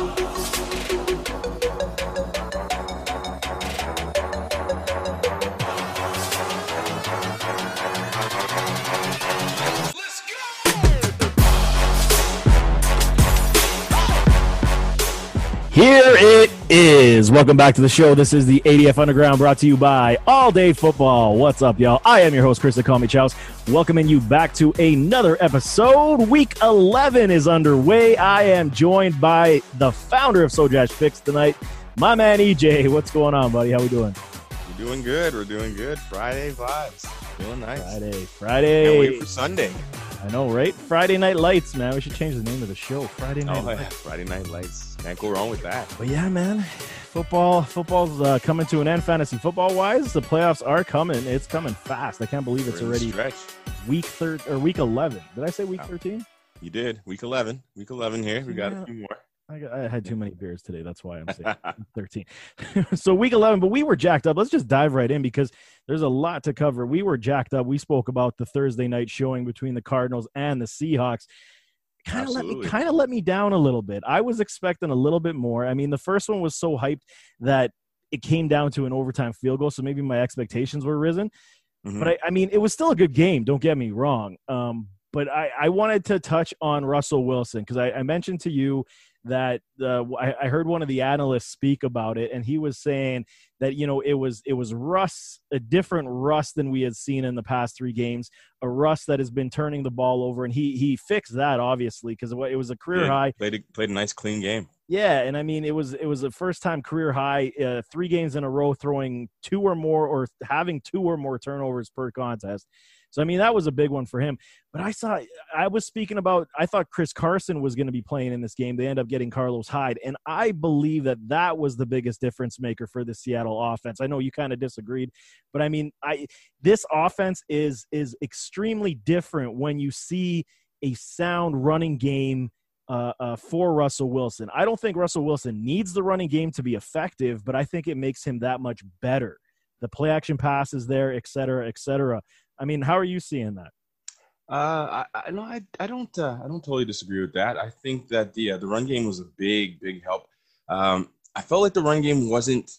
Here it is. Welcome back to the show. This is the ADF Underground brought to you by All Day Football. What's up, y'all? I am your host, Chris. Call me Chows. Welcoming you back to another episode. Week 11 is underway. I am joined by the founder of Sojash Picks tonight, my man EJ. What's going on, buddy? How we doing? We're doing good. We're doing good. Friday vibes. Feeling nice. Friday. Friday. Can't wait for Sunday. I know, right? Friday Night Lights, man. We should change the name of the show. Friday Night Oh, Lights. yeah. Friday night lights. Can't go wrong with that. But yeah, man, football, football's uh, coming to an end. Fantasy football wise, the playoffs are coming. It's coming fast. I can't believe it's We're already week third or week eleven. Did I say week Oh. thirteen? You did. Week 11. Week 11 here. We got Yeah. a few more. I, got- I had too many beers today. That's why I'm saying thirteen. so week eleven, but we were jacked up. Let's just dive right in because there's a lot to cover. We were jacked up. We spoke about the Thursday night showing between the Cardinals and the Seahawks. Kind of let me kind of let me down a little bit. I was expecting a little bit more. I mean, the first one was so hyped that it came down to an overtime field goal, so maybe my expectations were risen. Mhm. But I, I mean, it was still a good game. Don't get me wrong. Um, but I, I wanted to touch on Russell Wilson because I, I mentioned to you that uh, I, I heard one of the analysts speak about it, and he was saying that you know it was it was Russ, a different Russ than we had seen in the past three games, a Russ that has been turning the ball over, and he he fixed that obviously because it was a career Yeah, high. Played a, played a nice, clean game. Yeah, and I mean it was it was a first time career high, uh, three games in a row throwing two or more or having two or more turnovers per contest. So I mean that was a big one for him. But I saw I was speaking about I thought Chris Carson was going to be playing in this game. They end up getting Carlos Hyde, and I believe that that was the biggest difference maker for the Seattle offense. I know you kind of disagreed, but I mean I this offense is is extremely different when you see a sound running game uh, uh, for Russell Wilson. I don't think Russell Wilson needs the running game to be effective, but I think it makes him that much better. The play action passes there, et cetera, et cetera. I mean, how are you seeing that? Uh, I, I no, I, I don't, uh, I don't totally disagree with that. I think that the uh, the run game was a big, big help. Um, I felt like the run game wasn't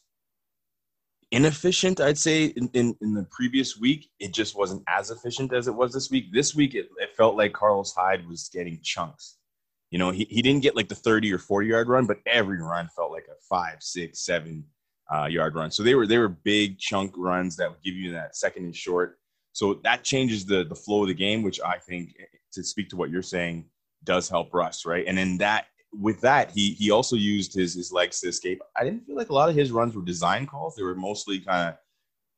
inefficient. I'd say in, in, in the previous week, it just wasn't as efficient as it was this week. This week, it, it felt like Carlos Hyde was getting chunks. You know, he, he didn't get like the 30 or 40 yard run, but every run felt like a five, six, seven uh, yard run. So they were they were big chunk runs that would give you that second and short. So that changes the the flow of the game, which I think, to speak to what you're saying, does help Russ, right? And then that with that, he he also used his his legs to escape. I didn't feel like a lot of his runs were design calls. They were mostly kind of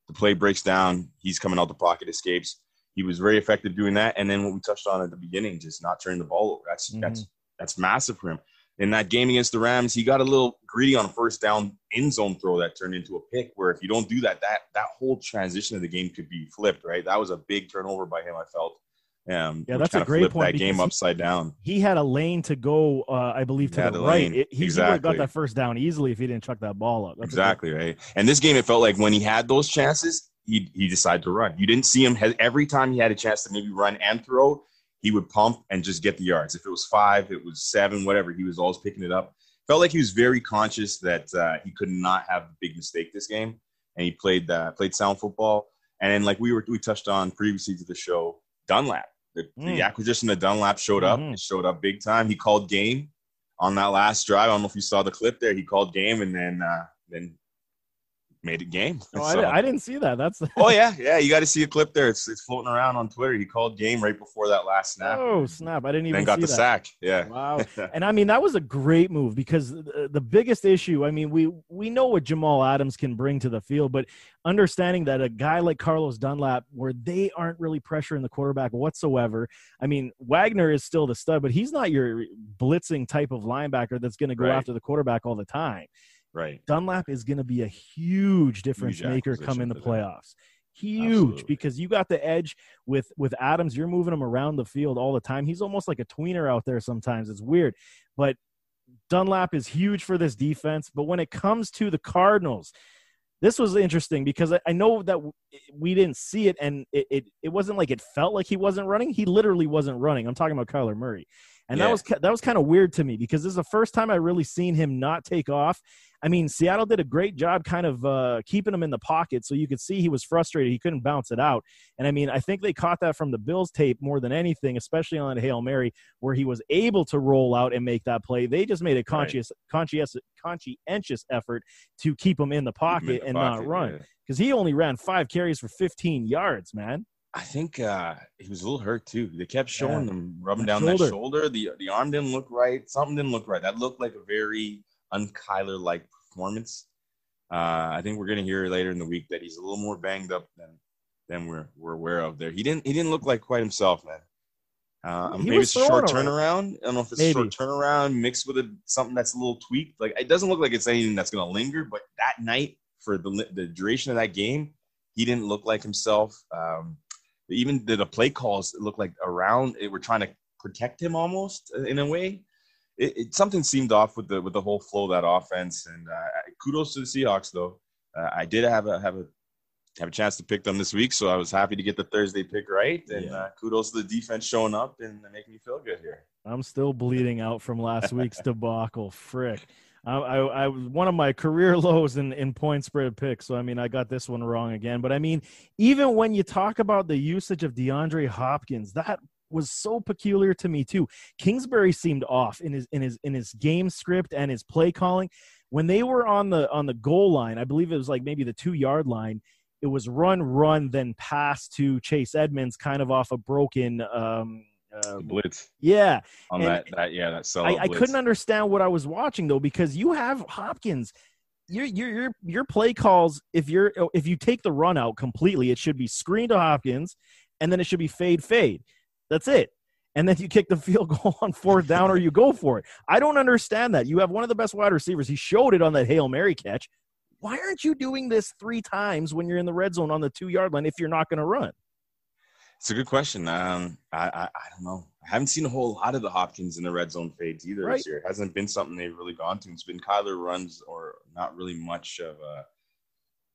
the play breaks down, he's coming out the pocket, escapes. He was very effective doing that. And then what we touched on at the beginning, just not turning the ball over. That's Mhm. that's that's massive for him. In that game against the Rams, he got a little greedy on a first down end zone throw that turned into a pick. Where if you don't do that, that that whole transition of the game could be flipped. Right, that was a big turnover by him. I felt. Um, Yeah, that's a great point That game upside down. He had a lane to go, uh, I believe, to the, right. lane. It, he would have Exactly. got that first down easily if he didn't chuck that ball up. That's Exactly right. And this game, it felt like when he had those chances, he he decided to run. You didn't see him every time he had a chance to maybe run and throw. He would pump and just get the yards. If it was five, it was seven, whatever. He was always picking it up. Felt like he was very conscious that uh, he could not have a big mistake this game, and he played uh, played sound football. And then, like we were we touched on previously to the show, Dunlap. The, the Mm. acquisition of Dunlap showed up. Mhm. It showed up big time. He called game on that last drive. I don't know if you saw the clip there. He called game and then uh, then made it game. Oh, I, So- di- I didn't see that. That's oh yeah, yeah. You got to see a clip there. It's it's floating around on Twitter. He called game right before that last snap. oh snap! I didn't even then got see the that. sack. Yeah. Wow. And I mean, that was a great move because the, the biggest issue, I mean, we we know what Jamal Adams can bring to the field, but understanding that a guy like Carlos Dunlap, where they aren't really pressuring the quarterback whatsoever. I mean, Wagner is still the stud, but he's not your blitzing type of linebacker that's going to go Right. after the quarterback all the time. Right. Dunlap is going to be a huge difference Huge maker come in the playoffs. Huge Absolutely. because you got the edge with with Adams. You're moving him around the field all the time. He's almost like a tweener out there sometimes. It's weird, but Dunlap is huge for this defense. But when it comes to the Cardinals, this was interesting because I, I know that we didn't see it, and it, it it wasn't like it felt like he wasn't running. He literally wasn't running. I'm talking about Kyler Murray, and Yeah. that was that was kind of weird to me because this is the first time I really seen him not take off. I mean, Seattle did a great job kind of uh, keeping him in the pocket, so you could see he was frustrated. He couldn't bounce it out, and I mean, I think they caught that from the Bills tape more than anything, especially on Hail Mary, where he was able to roll out and make that play. They just made a conscious, conscious, conscientious effort to keep him in the him in pocket the and pocket, not run yeah. because he only ran five carries for 15 yards, man. I think uh, he was a little hurt too. They kept showing Yeah. him rubbing That down that shoulder. shoulder. The the arm didn't look right. Something didn't look right. That looked like a very un-Kyler like performance. Uh, I think we're gonna hear later in the week that he's a little more banged up than than we're we're aware of. There, he didn't he didn't look like quite himself, man. Uh, He maybe it's a short turnaround. I don't know if it's Maybe. a short turnaround mixed with a, something that's a little tweaked. Like it doesn't look like it's anything that's gonna linger. But that night, for the the duration of that game, he didn't look like himself. Um, even the, the play calls looked like around it were trying to protect him almost uh, in a way. It, it something seemed off with the with the whole flow of that offense. And uh, kudos to the Seahawks though. Uh, I did have a have a have a chance to pick them this week, so I was happy to get the Thursday pick right. And Yeah. uh, kudos to the defense showing up and making me feel good here. I'm still bleeding out from last week's debacle. Frick. I, I, was one of my career lows in, in point spread picks. So, I mean, I got this one wrong again. But I mean, even when you talk about the usage of DeAndre Hopkins, that was so peculiar to me too. Kingsbury seemed off in his in his in his game script and his play calling. When they were on the on the goal line, I believe it was like maybe the two yard line. It was run, run, then pass to Chase Edmonds, kind of off a broken. Um, uh, blitz yeah, on And- that that yeah that sell. I, I couldn't understand what I was watching though because you have Hopkins. Your your your your play calls if you're if you take the run out completely, it should be screen to Hopkins, and then it should be fade fade. That's it. And then you kick the field goal on fourth down or you go for it. I don't understand that. You have one of the best wide receivers. He showed it on that Hail Mary catch. Why aren't you doing this three times when you're in the red zone on the two yard line if you're not going to run? It's a good question. Um, I, I I don't know. I haven't seen a whole lot of the Hopkins in the red zone fades either Right. this year. It hasn't been something they've really gone to. It's been Kyler runs or not really much of a,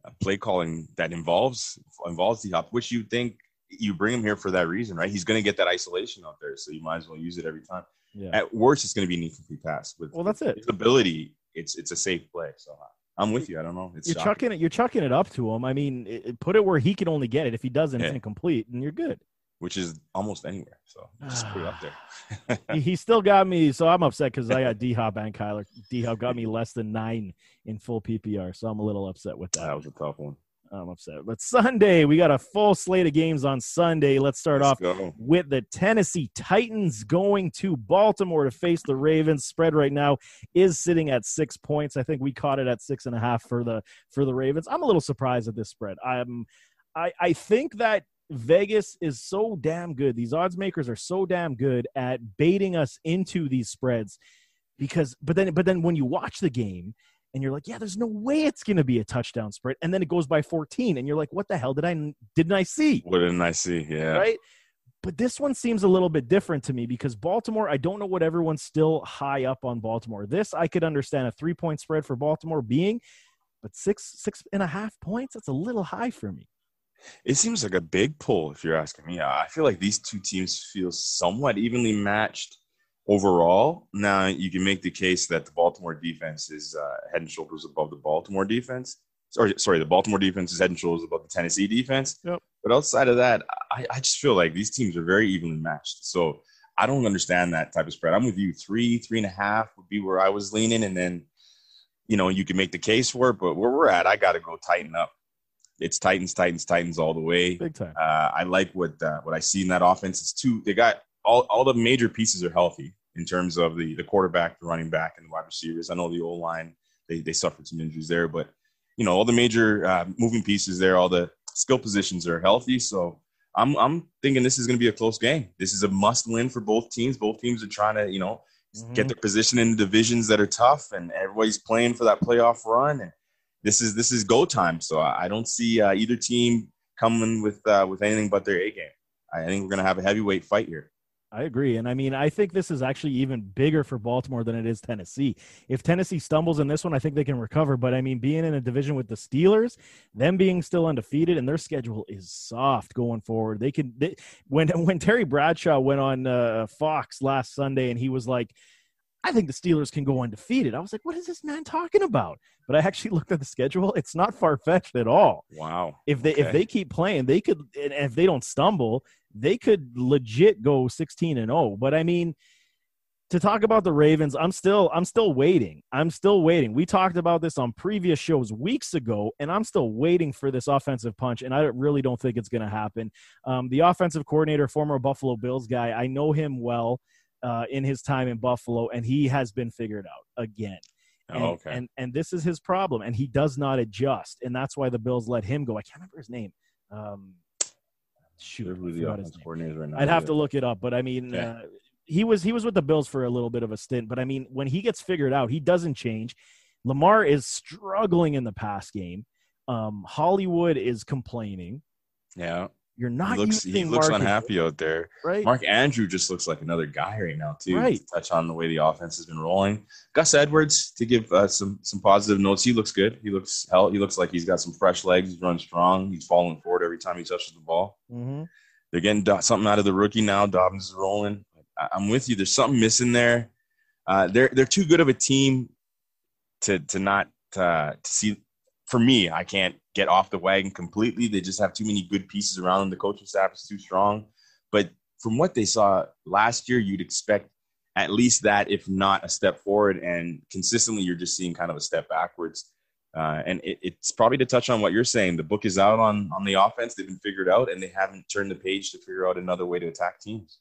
a play calling that involves involves the hop, which you think you bring him here for that reason, right? He's going to get that isolation out there, so you might as well use it every time. Yeah. At worst, it's going to be an incomplete pass. With Well, that's it. His ability, it's it's a safe play. So I'm with you. I don't know. It's You're shocking. chucking it. You're chucking it up to him. I mean, it, it- put it where he can only get it. If he doesn't, it's incomplete, and you're good. which is almost anywhere. So just put it up there. he, he still got me, so I'm upset because I got D Hop and Kyler. D Hop got me less than nine in full PPR, so I'm a little upset with that. that was a tough one. I'm upset. But Sunday, we got a full slate of games on Sunday. Let's start Let's off go. with the Tennessee Titans going to Baltimore to face the Ravens. Spread right now is sitting at six points. I think we caught it at six and a half for the for the Ravens. I'm a little surprised at this spread. I'm I I think that Vegas is so damn good. These odds makers are so damn good at baiting us into these spreads because but then but then when you watch the game and you're like, yeah, there's no way it's going to be a touchdown spread and then it goes by 14 and you're like, what the hell did I didn't I see? What didn't I see? Yeah. right? But this one seems a little bit different to me because Baltimore, I don't know what everyone's still high up on Baltimore. This I could understand a three point spread for Baltimore being, but six six and a half points, that's a little high for me. It seems like a big pull if you're asking me. I feel like these two teams feel somewhat evenly matched overall. Now you can make the case that the Baltimore defense is uh, head and shoulders above the Baltimore defense. Sorry, sorry, the Baltimore defense is head and shoulders above the Tennessee defense. Yep. But outside of that, I, I just feel like these teams are very evenly matched. So I don't understand that type of spread. I'm with you. Three, three and a half would be where I was leaning, and then you know you can make the case for it. But where we're at, I got to go tighten up. It's Titans, Titans, Titans all the way. Big time. Uh, I like what uh, what I see in that offense. It's two. They got all, all the major pieces are healthy in terms of the the quarterback, the running back, and the wide receivers. I know the O line they they suffered some injuries there, but you know all the major uh, moving pieces there, all the skill positions are healthy. So I'm I'm thinking this is going to be a close game. This is a must win for both teams. Both teams are trying to you know get their position in the divisions that are tough, and everybody's playing for that playoff run. And this is this is go time. So I, don't see uh, either team coming with uh, with anything but their A game. I think we're gonna have a heavyweight fight here. I agree. And I mean, I think this is actually even bigger for Baltimore than it is Tennessee. If Tennessee stumbles in this one, I think they can recover. But I mean, being in a division with the Steelers, them being still undefeated, and their schedule is soft going forward. They can, they, when, when Terry Bradshaw went on uh, Fox last Sunday and he was like, I think the Steelers can go undefeated. I was like, what is this man talking about? But I actually looked at the schedule. It's not far fetched at all. Wow. If they Okay. if they keep playing, they could and if they don't stumble, they could legit go 16 and 0. But I mean, to talk about the Ravens, I'm still I'm still waiting. I'm still waiting. We talked about this on previous shows weeks ago, and I'm still waiting for this offensive punch, and I really don't think it's going to happen. Um, the offensive coordinator, former Buffalo Bills guy, I know him well uh, in his time in Buffalo, and he has been figured out again. And, Oh, okay. and and this is his problem, and he does not adjust, and that's why the Bills let him go. I can't remember his name. Um, shoot, Sure I the forgot his name. coordinator is right now. I'd have to look it up, but I mean, Okay. uh, he was he was with the Bills for a little bit of a stint. But I mean, when he gets figured out, he doesn't change. Lamar is struggling in the pass game. Um, Hollywood is complaining. Yeah. You're He not looks, he looks unhappy out there. right? Mark Andrew just looks like another guy right now, too. Right. To touch on the way the offense has been rolling. Gus Edwards, to give uh, some some positive notes, he looks good. He looks hell. He looks like he's got some fresh legs. He's running strong. He's falling forward every time he touches the ball. hmm They're getting Do- something out of the rookie now. Dobbins is rolling. I- I'm with you. There's something missing there. Uh, they're they're too good of a team to to not uh, to see. For me, I can't get off the wagon completely. They just have too many good pieces around them. The coaching staff is too strong. But from what they saw last year, you'd expect at least that, if not a step forward. And consistently, you're just seeing kind of a step backwards. Uh, and it, it's probably to touch on what you're saying. The book is out on on the offense. They've been figured out, and they haven't turned the page to figure out another way to attack teams.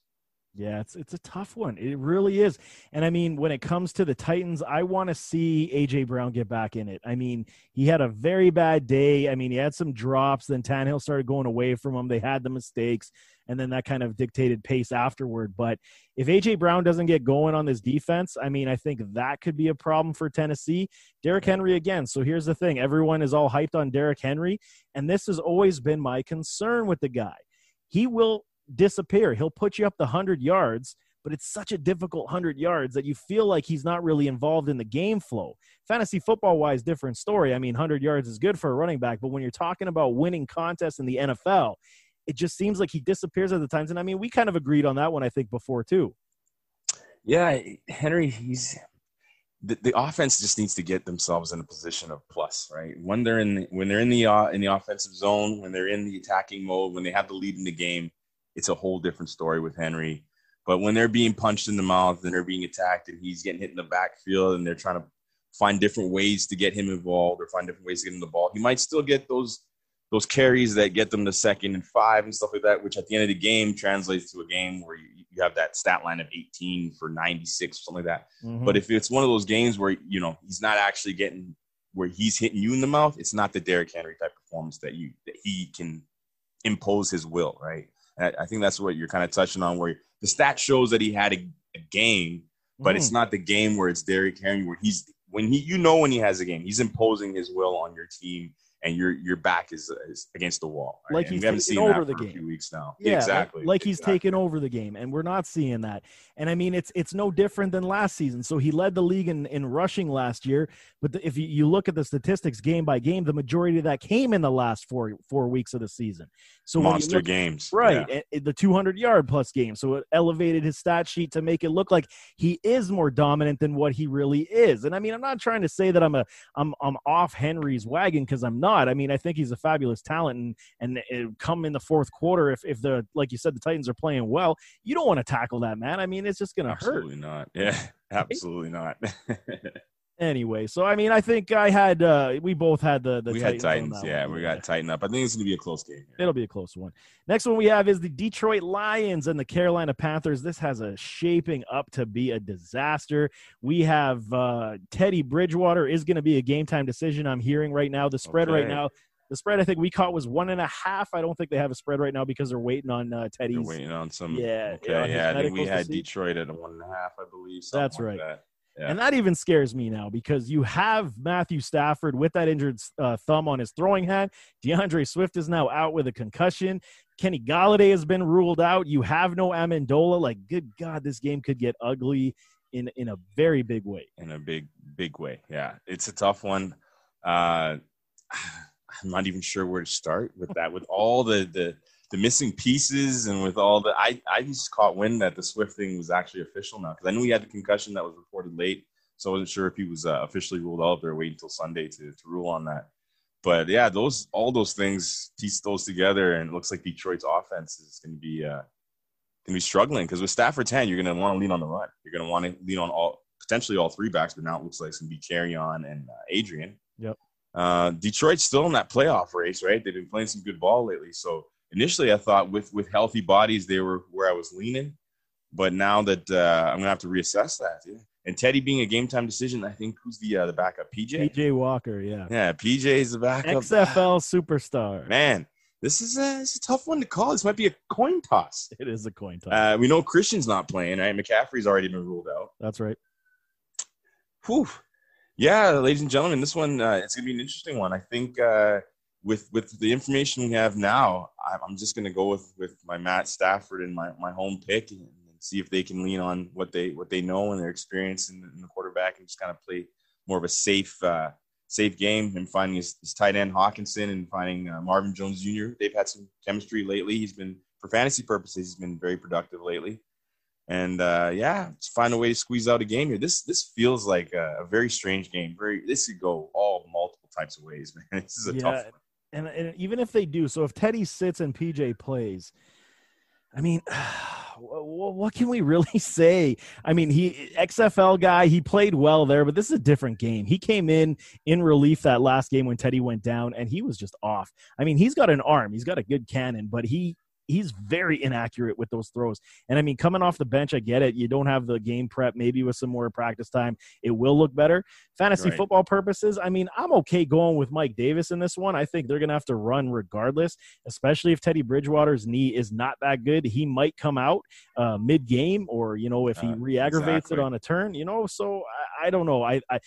Yeah, it's it's a tough one. It really is. And I mean, when it comes to the Titans, I want to see AJ Brown get back in it. I mean, he had a very bad day. I mean, he had some drops. Then Tannehill started going away from him. They had the mistakes, and then that kind of dictated pace afterward. But if AJ Brown doesn't get going on this defense, I mean, I think that could be a problem for Tennessee. Derrick Henry again. So here's the thing: everyone is all hyped on Derrick Henry, and this has always been my concern with the guy. He will disappear. He'll put you up the 100 yards, but it's such a difficult 100 yards that you feel like he's not really involved in the game flow. Fantasy football wise, different story. I mean, 100 yards is good for a running back, but when you're talking about winning contests in the NFL, it just seems like he disappears at the times. And I mean, we kind of agreed on that one, I think, before too. Yeah, Henry, he's the, the offense just needs to get themselves in a position of plus, right? When they're in the, when they're in the uh, in the offensive zone, when they're in the attacking mode, when they have the lead in the game, it's a whole different story with Henry. But when they're being punched in the mouth and they're being attacked and he's getting hit in the backfield and they're trying to find different ways to get him involved or find different ways to get him the ball, he might still get those those carries that get them to second and five and stuff like that, which at the end of the game translates to a game where you, you have that stat line of 18 for 96 or something like that. Mhm. But if it's one of those games where you know he's not actually getting where he's hitting you in the mouth, it's not the Derrick Henry type performance that you that he can impose his will, right? I, think that's what you're kind of touching on, where the stat shows that he had a, a game, but Mhm. it's not the game where it's Derrick Henry where he's when he you know when he has a game, he's imposing his will on your team. And your your back is, is against the wall. right? Like And he's we haven't seen over that the for a few weeks now. Yeah, like- exactly. Like, he's Exactly. taken over the game, and we're not seeing that. And I mean, it's it's no different than last season. So he led the league in, in rushing last year, but the, if you, you look at the statistics game by game, the majority of that came in the last four four weeks of the season. So monster look- games, Right, Yeah. and the 200 yard plus game. So it elevated his stat sheet to make it look like he is more dominant than what he really is. And I mean, I'm not trying to say that I'm a I'm I'm off Henry's wagon because I'm not. I mean, I think he's a fabulous talent, and and it come in the fourth quarter if if the like you said the Titans are playing well, you don't want to tackle that man. I mean, it's just gonna hurt Absolutely not. Yeah, absolutely not. anyway. So I mean, I think I had uh we both had the the we Titans had Titans. Yeah, one. we got tighten up. I think it's going to be a close game. here. It'll be a close one. Next one we have is the Detroit Lions and the Carolina Panthers. This has a shaping up to be a disaster. We have uh, Teddy Bridgewater is going to be a game time decision. I'm hearing right now. The spread right now, the spread I think we caught was one and a half. I don't think they have a spread right now because they're waiting on uh, They're Teddy's. waiting on some. Yeah, Okay. yeah, Yeah, I think we had. Detroit at a one and a half, I believe. That's like right. that. Yeah. And that even scares me now because you have Matthew Stafford with that injured uh, thumb on his throwing hand. D'Andre Swift is now out with a concussion. Kenny Golladay has been ruled out. You have no Amendola. Like, good God, this game could get ugly in in a very big way. In a big big way, yeah. It's a tough one. Uh, I'm not even sure where to start with that. With all the the the missing pieces and with all the I I just caught wind that the Swift thing was actually official now because I knew he had the concussion that was reported late, so I wasn't sure if he was uh, officially ruled out. They're waiting until Sunday to to rule on that. But yeah, those all those things piece those together, and it looks like Detroit's offense is going to be uh, going to be struggling because with Stafford's hand, you're going to want to lean on the run. You're going to want to lean on all potentially all three backs, but now it looks like it's going to be Kerryon and uh, Adrian. Yep. Uh, Detroit's still in that playoff race, right? They've been playing some good ball lately. So initially, I thought with with healthy bodies, they were where I was leaning. But now that uh, I'm gonna have to reassess that. Yeah. And Teddy being a game time decision, I think who's the uh, the backup? PJ. PJ Walker, yeah. Yeah, PJ is the backup. XFL superstar. Man, this is a, it's a tough one to call. This might be a coin toss. It is a coin toss. Uh, we know Christian's not playing, right? McCaffrey's already been ruled out. That's right. Whew. Yeah, ladies and gentlemen, this one uh, it's gonna be an interesting one. I think uh, with with the information we have now, I'm just gonna go with with my Matt Stafford and my, my home pick and, see if they can lean on what they what they know and their experience in the, in the quarterback and just kind of play more of a safe uh, safe game and finding his, his, tight end Hockenson and finding uh, Marvin Jones Jr. They've had some chemistry lately. He's been for fantasy purposes, he's been very productive lately. And uh, yeah, just find a way to squeeze out a game here. This this feels like a, a very strange game. Very this could go all multiple types of ways, man. This is a yeah, tough one. And, and even if they do, so if Teddy sits and PJ plays, I mean, what can we really say? I mean, he XFL guy, he played well there, but this is a different game. He came in in relief that last game when Teddy went down, and he was just off. I mean, he's got an arm, he's got a good cannon, but he he's very inaccurate with those throws. And I mean, coming off the bench, I get it. You don't have the game prep. Maybe with some more practice time, it will look better. Fantasy right. football purposes, I mean, I'm okay going with Mike Davis in this one. I think they're going to have to run regardless, especially if Teddy Bridgewater's knee is not that good. He might come out uh, mid game, or you know, if he uh, re-aggravates exactly. it on a turn, you know. So I, I don't know. I, I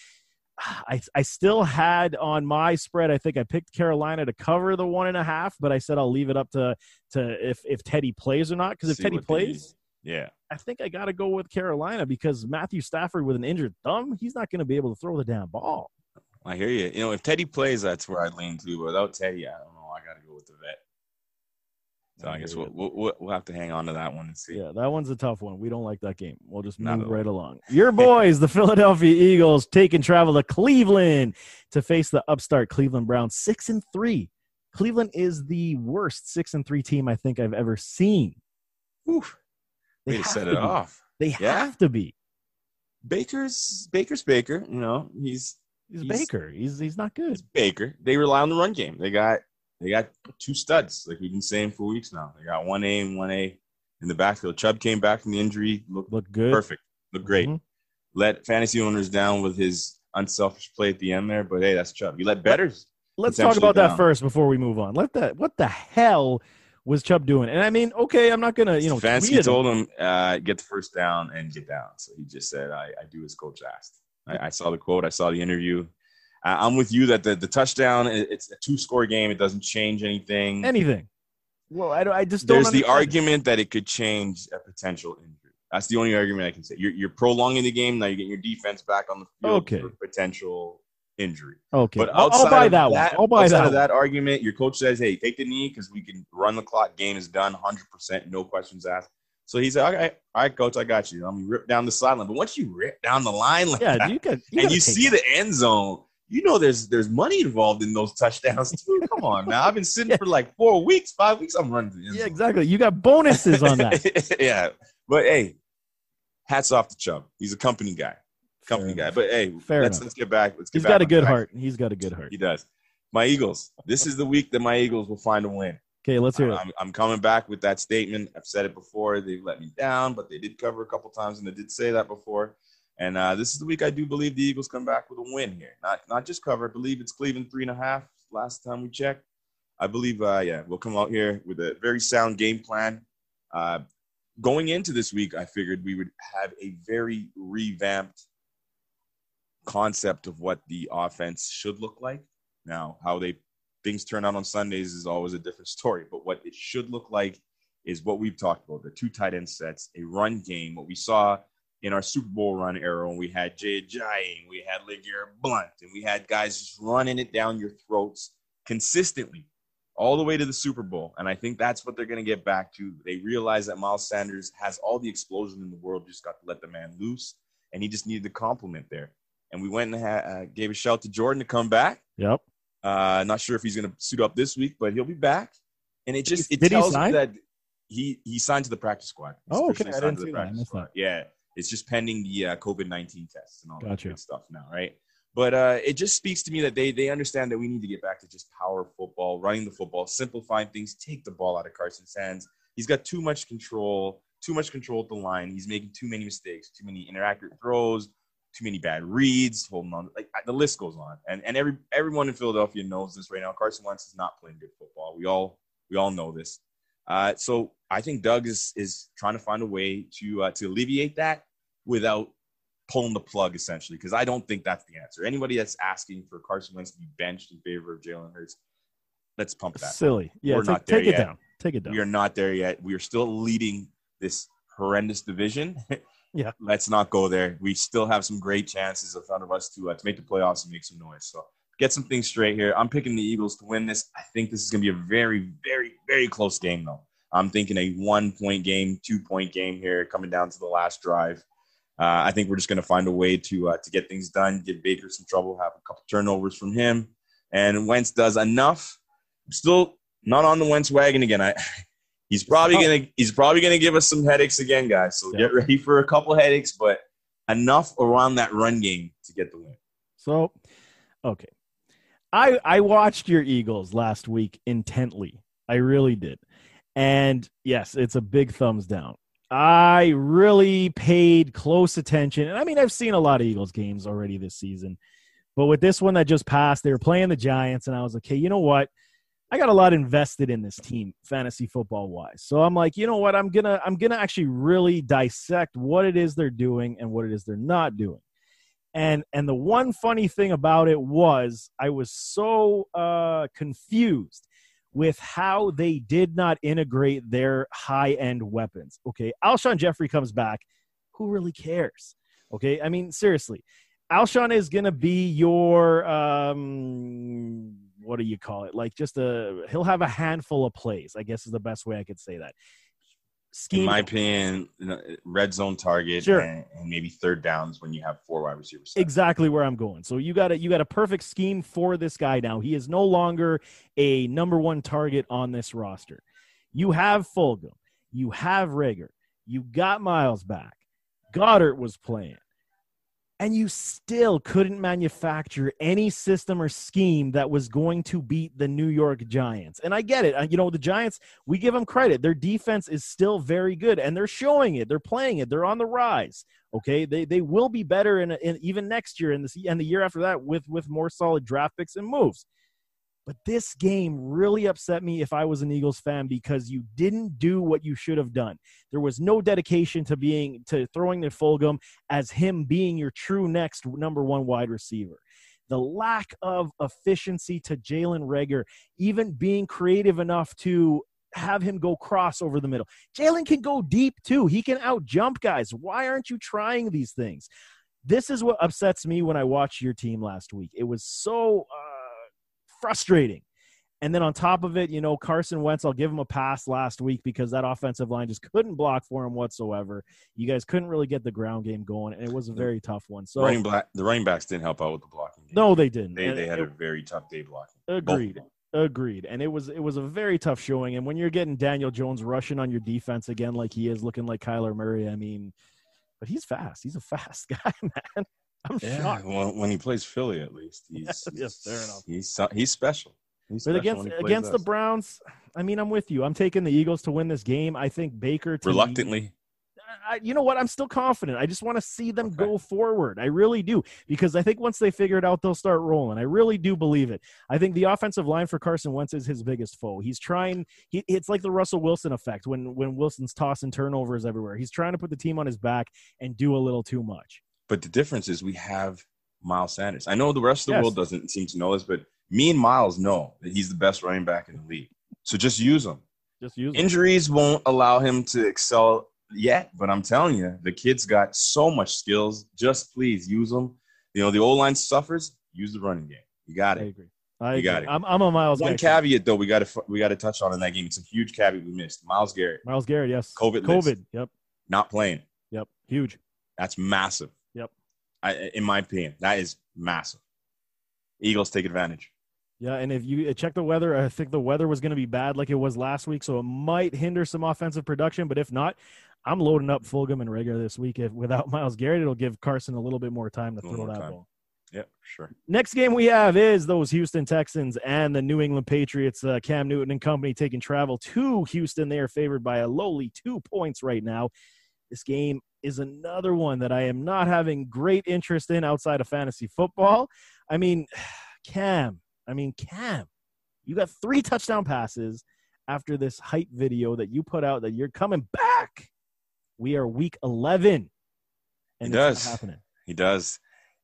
I, I still had on my spread. I think I picked Carolina to cover the one and a half, but I said I'll leave it up to to if if Teddy plays or not. Because if See Teddy plays, yeah, I think I got to go with Carolina because Matthew Stafford with an injured thumb, he's not going to be able to throw the damn ball. I hear you. You know, if Teddy plays, that's where I'd lean to. But without Teddy, I don't know. I got to go with the vet. So I guess we'll, we'll, we'll have to hang on to that one and see. Yeah, that one's a tough one. We don't like that game. We'll just move right along. Your boys, the Philadelphia Eagles, take and travel to Cleveland to face the upstart Cleveland Browns, six and three. Cleveland is the worst six and three team I think I've ever seen. Oof. They set it be. off. They yeah. have to be. Baker's Baker's Baker. You know he's he's, he's Baker. He's he's not good. He's Baker. They rely on the run game. They got they got two studs, like we've been saying for weeks now. They got one A and one A in the backfield. Chubb came back from the injury, looked, looked good, perfect, looked great. Mm-hmm. Let fantasy owners down with his unselfish play at the end there, but hey, that's Chubb. You let betters. Let's talk about down. that first before we move on. Let that. What the hell was Chubb doing? And I mean, okay, I'm not gonna, you know, fancy told him uh, get the first down and get down. So he just said, I, I do as coach asked. I, I saw the quote. I saw the interview. I'm with you that the, the touchdown it's a two score game. It doesn't change anything. Anything. Well, I, don't. I just don't. There's understand. the argument that it could change a potential injury. That's the only argument I can say. You're, you're prolonging the game now. You're getting your defense back on the field okay. for potential injury. Okay, but I'll, I'll buy that, that, one. I'll buy outside that. of that argument, your coach says, "Hey, take the knee because we can run the clock. Game is done, hundred percent, no questions asked." So he said, okay, all right, coach, I got you. I'm mean, rip down the sideline. But once you rip down the line like yeah, that, you got, you and you see it. the end zone, you know there's there's money involved in those touchdowns too. Come on now. I've been sitting yeah. for like four weeks, five weeks. I'm running. Yeah, exactly. You got bonuses on that. yeah. But hey, hats off to Chubb. He's a company guy. Company Fair guy. Enough. But hey, Fair let's enough. let's get back. Let's get He's back got a good heart. He's got a good heart. He does. My Eagles. This is the week that my Eagles will find a win. Okay, let's hear it. I'm, I'm coming back with that statement. I've said it before. They let me down, but they did cover a couple times, and they did say that before. And uh, this is the week I do believe the Eagles come back with a win here. Not not just cover. I believe it's Cleveland three and a half. Last time we checked, I believe uh, yeah we'll come out here with a very sound game plan. Uh, going into this week, I figured we would have a very revamped concept of what the offense should look like. Now, how they things turn out on Sundays is always a different story. But what it should look like is what we've talked about: the two tight end sets, a run game. What we saw in our Super Bowl run era when we had Jay Ajayi, we had LeGarrette Blunt, and we had guys just running it down your throats consistently all the way to the Super Bowl. And I think that's what they're going to get back to. They realize that Miles Sanders has all the explosion in the world, just got to let the man loose, and he just needed the compliment there. And we went and ha- uh, gave a shout to Jordan to come back. Yep. Uh, not sure if he's going to suit up this week, but he'll be back. And it just it Did tells me that he he signed to the practice squad. He's Oh, okay. I didn't see that. I missed squad. that. Yeah, it's just pending the uh, COVID nineteen tests and all Gotcha. that good stuff now, right? But uh, it just speaks to me that they they understand that we need to get back to just power football, running the football, simplifying things, take the ball out of Carson's hands. He's got too much control, too much control at the line. He's making too many mistakes, too many inaccurate throws, too many bad reads, holding on. Like the list goes on, and and every everyone in Philadelphia knows this right now. Carson Wentz is not playing good football. We all we all know this. Uh, so I think Doug is is trying to find a way to uh, to alleviate that without pulling the plug essentially, because I don't think that's the answer. Anybody that's asking for Carson Wentz to be benched in favor of Jalen Hurts, let's pump that. Silly. Yeah. We're not there take it down. Take it down. We are not there yet. We are still leading this horrendous division. Yeah. Let's not go there. We still have some great chances in front of us to uh, to make the playoffs and make some noise. So get some things straight here. I'm picking the Eagles to win this. I think this is going to be a very, very, very close game, though. I'm thinking a one point game, two point game here, coming down to the last drive. Uh, I think we're just going to find a way to uh, to get things done, give Baker some trouble, have a couple turnovers from him, and Wentz does enough. I'm still not on the Wentz wagon again. I he's probably Oh. gonna he's probably gonna give us some headaches again, guys. So Yeah. get ready for a couple headaches, but enough around that run game to get the win. So, okay. I I watched your Eagles last week intently. I really did. And yes, it's a big thumbs down. I really paid close attention. And I mean, I've seen a lot of Eagles games already this season. But with this one that just passed, they were playing the Giants and I was like, "Okay, you know what? I got a lot invested in this team fantasy football wise. So I'm like, you know what? I'm to I'm to actually really dissect what it is they're doing and what it is they're not doing and and the one funny thing about it was i was so uh confused with how they did not integrate their high end weapons. Okay alshon jeffery comes back. Who really cares? Okay i mean seriously alshon is gonna be your um what do you call it? Like just a he'll have a handful of plays i guess is the best way i could say that scheme In my opinion, red zone target Sure. and, and maybe third downs when you have four wide receivers. exactly where I'm going. So you got a you got a perfect scheme for this guy now. He is no longer a number one target on this roster. You have Fulgham, you have Reagor, you got Miles back. Goedert was playing. And you still couldn't manufacture any system or scheme that was going to beat the New York Giants. And I get it. Uh, You know, the Giants, we give them credit. Their defense is still very good, and they're showing it. They're playing it. They're on the rise. Okay, they they will be better in, in even next year and the and the year after that with with more solid draft picks and moves. But this game really upset me if I was an Eagles fan because you didn't do what you should have done. There was no dedication to being to throwing the Fulgham as him being your true next number one wide receiver. The lack of efficiency to Jalen Reagor, even being creative enough to have him go cross over the middle. Jalen can go deep too. He can out jump guys. Why aren't you trying these things? This is what upsets me when I watch your team last week. It was so uh, frustrating. And then on top of it, you know, Carson Wentz, I'll give him a pass last week because that offensive line just couldn't block for him whatsoever. You guys couldn't really get the ground game going, and it was a very tough one. So running back, the running backs didn't help out with the blocking. game. no, they didn't. they, And they had it- a very tough day blocking. Agreed. Agreed. And it was it was a very tough showing. And when you're getting Daniel Jones rushing on your defense again like he is, looking like Kyler Murray, I mean, but he's fast. He's a fast guy, man. I'm Yeah, shocked. well, when he plays Philly, at least he's Yes, fair enough. He's he's special. He's But special against against the. Browns, I mean, I'm with you. I'm taking the Eagles to win this game. I think Baker to me- reluctantly. I, you know what? I'm still confident. I just want to see them Okay. go forward. I really do because I think once they figure it out, they'll start rolling. I really do believe it. I think the offensive line for Carson Wentz is his biggest foe. He's trying. He, it's like the Russell Wilson effect when when Wilson's tossing turnovers everywhere. He's trying to put the team on his back and do a little too much. But the difference is we have Miles Sanders. I know the rest of the Yes. world doesn't seem to know this, but Me and Miles know that he's the best running back in the league. So just use him. Just use. Injuries won't allow him to excel yet, but I'm telling you, the kid's got so much skills. Just please use them. You know, the old line suffers. Use the running game. You got it. I agree. I You agree. got it. I'm, I'm a Miles One guy. caveat though, we got to we got to touch on in that game. It's a huge caveat we missed. Miles Garrett Miles Garrett, yes. COVID COVID. list. Yep. not playing. Yep. Huge. That's massive. I, in my opinion, that is massive. Eagles take advantage. Yeah, and if you uh, check the weather, I think the weather was going to be bad like it was last week, so it might hinder some offensive production. But if not, I'm loading up Fulgham and Reagor this week. If without Miles Garrett, it'll give Carson a little bit more time to throw that time. ball. Yeah, sure. Next game we have is those Houston Texans and the New England Patriots. Uh, Cam Newton and company taking travel to Houston. They are favored by a lowly two points right now. This game is another one that I am not having great interest in outside of fantasy football. I mean, Cam, I mean, Cam, you got three touchdown passes after this hype video that you put out that you're coming back. We are week 11. He it's does. Happening. He does.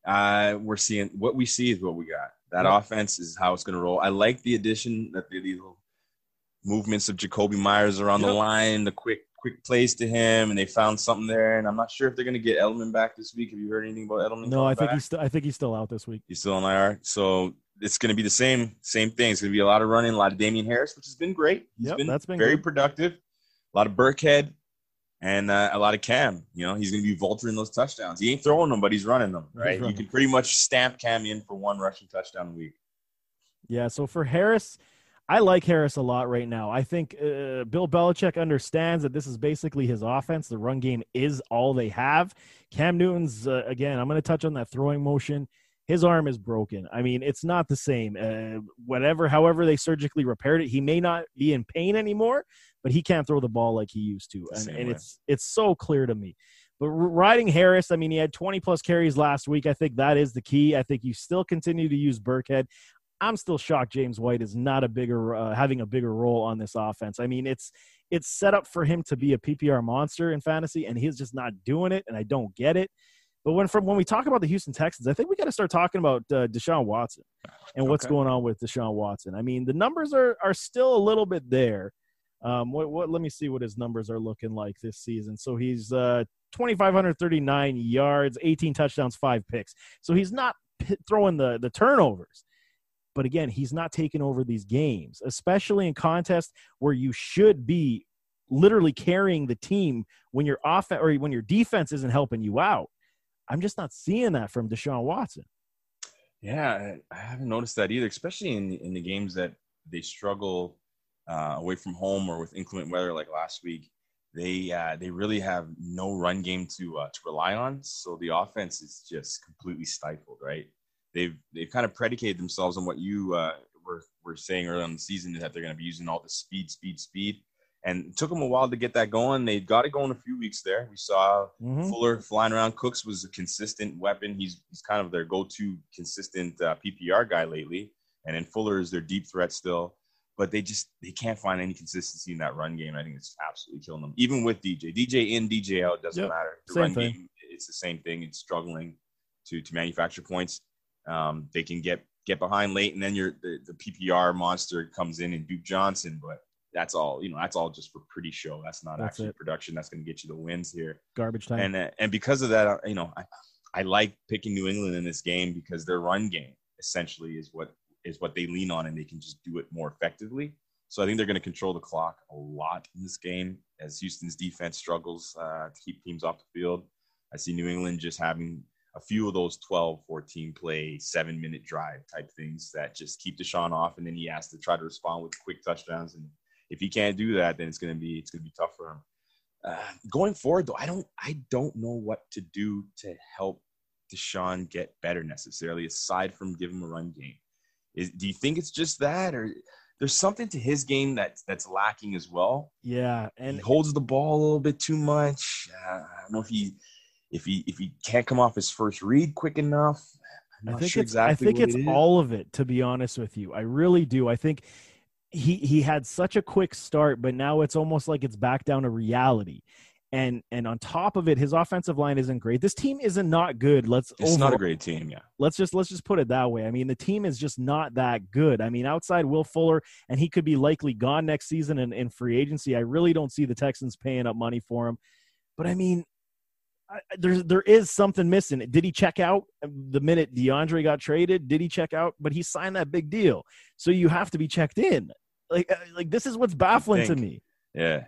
Uh, we're seeing what we see is what we got. That Yep. offense is how it's going to roll. I like the addition that the, the little movements of Jakobi Meyers around the line, the quick quick plays to him, and they found something there. And I'm not sure if they're going to get Edelman back this week. Have you heard anything about Edelman? No, I think back? he's still, I think he's still out this week. He's still on IR. So it's going to be the same same thing. It's going to be a lot of running, a lot of Damien Harris, which has been great. He's Yep, been, that's been very good. productive. A lot of Burkhead and uh, a lot of Cam. You know, he's going to be vulturing those touchdowns. He ain't throwing them, but he's running them. Right? You can pretty much stamp Cam in for one rushing touchdown a week. Yeah, so for Harris, I like Harris a lot right now. I think uh, Bill Belichick understands that this is basically his offense. The run game is all they have. Cam Newton's, uh, again, I'm going to touch on that throwing motion. His arm is broken. I mean, it's not the same. Uh, whatever, however they surgically repaired it, he may not be in pain anymore, but he can't throw the ball like he used to, and, and it's it's so clear to me. But riding Harris, I mean, he had 20 plus carries last week. I think that is the key. I think you still continue to use Burkhead. I'm still shocked James White is not a bigger uh, having a bigger role on this offense. I mean, it's it's set up for him to be a PPR monster in fantasy, and he's just not doing it, and I don't get it. But when from when we talk about the Houston Texans, I think we got to start talking about uh, Deshaun Watson and what's Okay. going on with Deshaun Watson. I mean, the numbers are are still a little bit there. Um, what, what? Let me see what his numbers are looking like this season. So he's uh, 2,539 yards, 18 touchdowns, five picks. So he's not p- throwing the the turnovers. But again, he's not taking over these games, especially in contests where you should be literally carrying the team when your offense or when your defense isn't helping you out. I'm just not seeing that from Deshaun Watson. Yeah, I- haven't noticed that either, especially in in the games that they struggle uh, away from home or with inclement weather like last week. They uh, they really have no run game to uh, to rely on, so the offense is just completely stifled. Right? They've they've kind of predicated themselves on what you uh, were were saying early on the season that they're going to be using all the speed, speed, speed, and it took them a while to get that going. They got it going a few weeks there. We saw Mhm. Fuller flying around. Cooks was a consistent weapon. He's he's kind of their go-to consistent uh, PPR guy lately, and then Fuller is their deep threat still. But they just they can't find any consistency in that run game. I think it's absolutely killing them. Even with DJ, DJ in, DJ out doesn't Yep. matter. The Same run thing. game, it's the same thing. It's struggling to to manufacture points. Um, they can get get behind late, and then your the, the PPR monster comes in and Duke Johnson, but. That's all you know. That's all just for pretty show. That's not That's actually it. production. That's going to get you the wins here Garbage time. and uh, and because of that, uh, you know, I, I like picking New England in this game because their run game essentially is what is what they lean on, and they can just do it more effectively. So I think they're going to control the clock a lot in this game as Houston's defense struggles uh, to keep teams off the field. I see New England just having a few of those 12, 14 play, seven minute drive type things that just keep Deshaun off, and then he has to try to respond with quick touchdowns. And if he can't do that, then it's going to be it's going to be tough for him. Uh, going forward, though, I don't I don't know what to do to help Deshaun get better necessarily, aside from give him a run game. Is, do you think it's just that, or there's something to his game that's that's lacking as well? yeah, he and holds the ball a little bit too much. Uh, I don't know if he if he if he can't come off his first read quick enough. I think sure it's exactly I think it's it all of it to be honest with you. I really do. I think he he had such a quick start, but now it's almost like it's back down to reality. and and on top of it, his offensive line isn't great. This team isn't not good. Let's It's overall- not a great team. Yeah. let's just let's just put it that way. I mean, the team is just not that good. I mean, outside Will Fuller, and he could be likely gone next season in, in free agency. I really don't see the Texans paying up money for him. But I mean, there's there is something missing. Did he check out the minute DeAndre got traded? Did he check out? But he signed that big deal, so you have to be checked in. Like uh, like this is what's baffling to me. Yeah.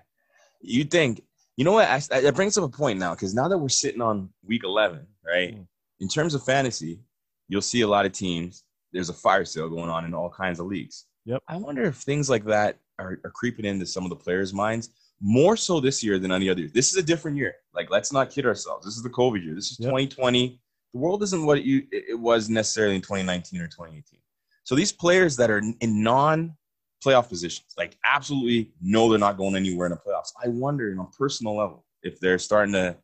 You think, you know what? I, I- that brings up a point now because now that we're sitting on week 11, right? Mm. In terms of fantasy, you'll see a lot of teams. There's a fire sale going on in all kinds of leagues. Yep. I wonder if things like that are, are creeping into some of the players' minds more so this year than any other year. This is a different year. Like, let's not kid ourselves. This is the COVID year. This is Yep. 2020. The world isn't what it, you, it was necessarily in 2019 or 2018. So these players that are in non playoff positions, like absolutely know they're not going anywhere in the playoffs. I wonder, on a personal level, if they're starting to,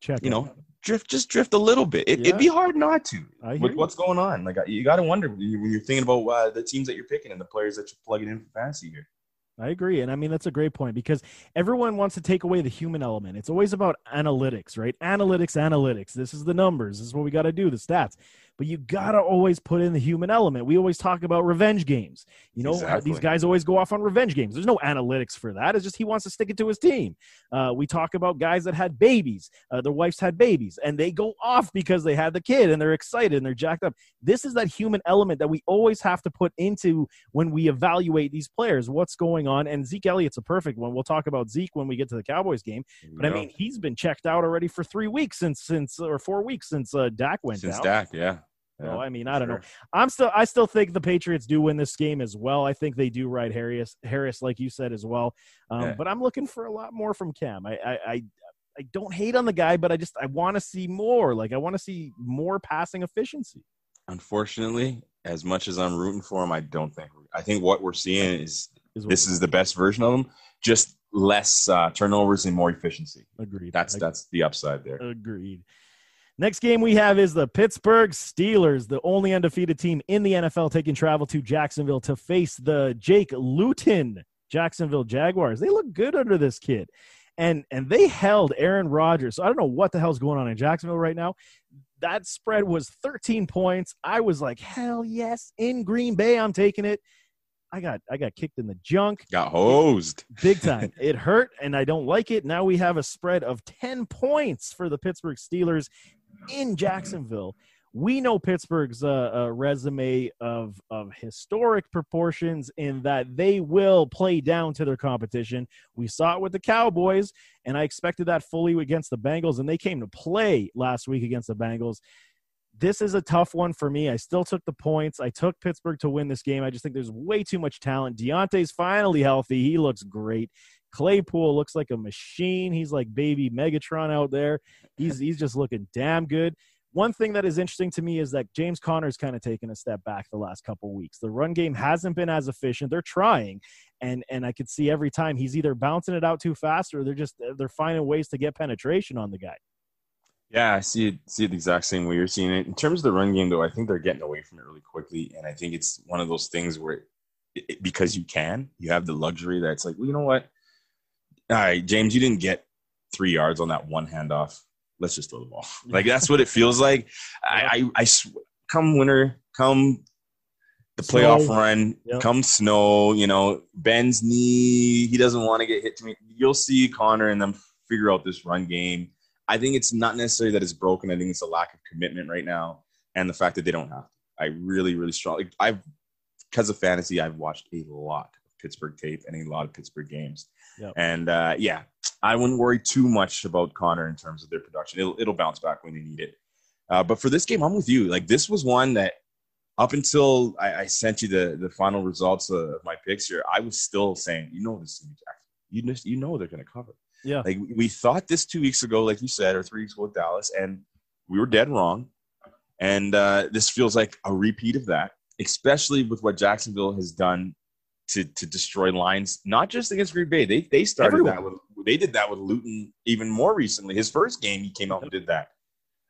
Check you know, drift, just drift a little bit. It, Yeah. It'd be hard not to with you. what's going on. Like you got to wonder when you- when you're thinking about uh, the teams that you're picking and the players that you're plugging in for fantasy here. I agree. And I mean, that's a great point because everyone wants to take away the human element. It's always about analytics, right? Analytics, analytics. This is the numbers. This is what we got to do, the stats. But you got to always put in the human element. We always talk about revenge games. You know, Exactly. these guys always go off on revenge games. There's no analytics for that. It's just he wants to stick it to his team. Uh, we talk about guys that had babies, uh, their wives had babies, and they go off because they had the kid and they're excited and they're jacked up. This is that human element that we always have to put into when we evaluate these players. What's going on? And Zeke Elliott's a perfect one. We'll talk about Zeke when we get to the Cowboys game. But I mean, he's been checked out already for three weeks since since or four weeks since uh, Dak went since down. Dak, yeah. So, Yeah, I mean, I don't know. I'm still I still think the Patriots do win this game as well. I think they do ride Harris Harris like you said as well. Um, Yeah. But I'm looking for a lot more from Cam. I I, I I don't hate on the guy, but I just I want to see more. Like I want to see more passing efficiency. Unfortunately, as much as I'm rooting for him, I don't think. I think what we're seeing is Is this is the best version of him. Just less uh, turnovers and more efficiency. agreed. That's I- that's the upside there. Agreed. Next game we have is the Pittsburgh Steelers, the only undefeated team in the NFL taking travel to Jacksonville to face the Jake Luton Jacksonville Jaguars. They look good under this kid. And and they held Aaron Rodgers. So I don't know what the hell's going on in Jacksonville right now. That spread was 13 points. I was like, "Hell yes, in Green Bay I'm taking it." I got I got kicked in the junk Got hosed. big time. it hurt, and I don't like it. Now we have a spread of 10 points for the Pittsburgh Steelers in Jacksonville. We know Pittsburgh's uh, uh, resume of, of historic proportions in that they will play down to their competition. We saw it with the Cowboys, and I expected that fully against the Bengals, and they came to play last week against the Bengals this is a tough one for me. I still took the points. I took Pittsburgh to win this game. I just think there's way too much talent. Diontae's finally healthy. He looks great. Claypool looks like a machine. He's like baby Megatron out there. He's he's just looking damn good. One thing that is interesting to me is that James Conner's kind of taken a step back the last couple weeks. The run game hasn't been as efficient. They're trying, and and I could see every time he's either bouncing it out too fast or they're just they're finding ways to get penetration on the guy. Yeah, I see it. See it the exact same way you're seeing it. In terms of the run game, though, I think they're getting away from it really quickly, and I think it's one of those things where, it, because you can, you have the luxury that it's like, well, you know what? All right, James, you didn't get three yards on that one handoff. Let's just throw the ball. Like that's what it feels like. I, I, I come winter, come the playoff Snow. run, Yep. come snow. You know, Ben's knee. He doesn't want to get hit to me. You'll see Conner and them figure out this run game. I think it's not necessarily that it's broken. I think it's a lack of commitment right now, and the fact that they don't have to. I really, really strong. Like, I've because of fantasy, I've watched a lot of Pittsburgh tape and a lot of Pittsburgh games, Yep. and uh, yeah, I wouldn't worry too much about Conner in terms of their production. It'll, it'll bounce back when they need it. Uh, but for this game, I'm with you. Like this was one that up until I, I sent you the the final results of my picks here, I was still saying, you know, this is Jackson. You just you know they're going to cover. Yeah. Like we thought this two weeks ago, like you said, or three weeks ago with Dallas, and we were dead wrong. And uh, this feels like a repeat of that, especially with what Jacksonville has done to to destroy lines, not just against Green Bay. They they started Everyone. that with they did that with Luton even more recently. His first game, he came out and did that.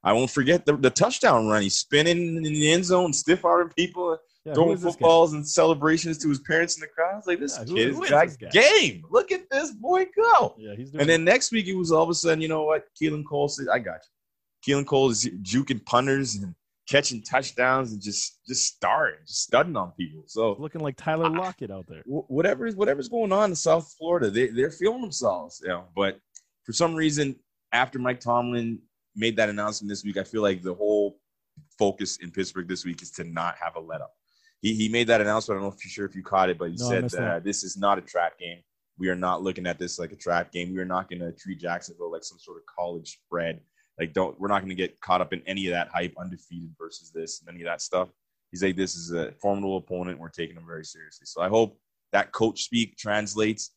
I won't forget the, the touchdown run. He's spinning in the end zone, stiff arming people. Yeah, who throwing is this guy? footballs and celebrations to his parents in the crowd. I was like, this Yeah, kid who has is this game. Look at this boy go. Yeah, he's doing And then next week, it was all of a sudden, you know what? Keelan Cole said, I got you. Keelan Cole is juking punters and catching touchdowns and just just starting, just studding on people. So looking like Tyler Lockett out there. wh- whatever whatever's going on in South Florida, they they're feeling themselves. You know, but for some reason, after Mike Tomlin made that announcement this week, I feel like the whole focus in Pittsburgh this week is to not have a let up. He he made that announcement. I don't know if you're sure if you caught it, but he No, said that, that. this is not a trap game. We are not looking at this like a trap game. We are not going to treat Jacksonville like some sort of college spread. Like, don't we're not going to get caught up in any of that hype, undefeated versus this, and any of that stuff. He's like, this is a formidable opponent. We're taking them very seriously. So I hope that coach speak translates.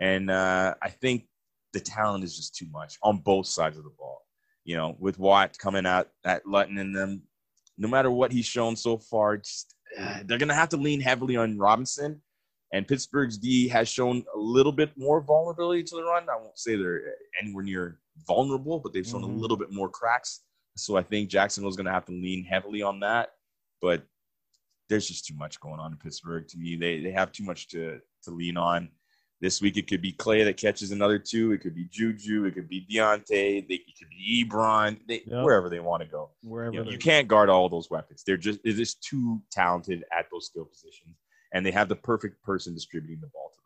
And uh, I think the talent is just too much on both sides of the ball. You know, with Watt coming out at Luton and them, no matter what he's shown so far, just uh, they're going to have to lean heavily on Robinson. And Pittsburgh's D has shown a little bit more vulnerability to the run. I won't say they're anywhere near vulnerable, but they've shown Mhm. a little bit more cracks. So I think Jacksonville's going to have to lean heavily on that. But there's just too much going on in Pittsburgh to me. They they have too much to to lean on. This week it could be Clay that catches another two. It could be Juju. It could be Diontae. They, it could be Ebron. They, Yep. Wherever they want to go. Wherever You, know, you can't guard all those weapons. They're just they're just too talented at those skill positions, and they have the perfect person distributing the ball to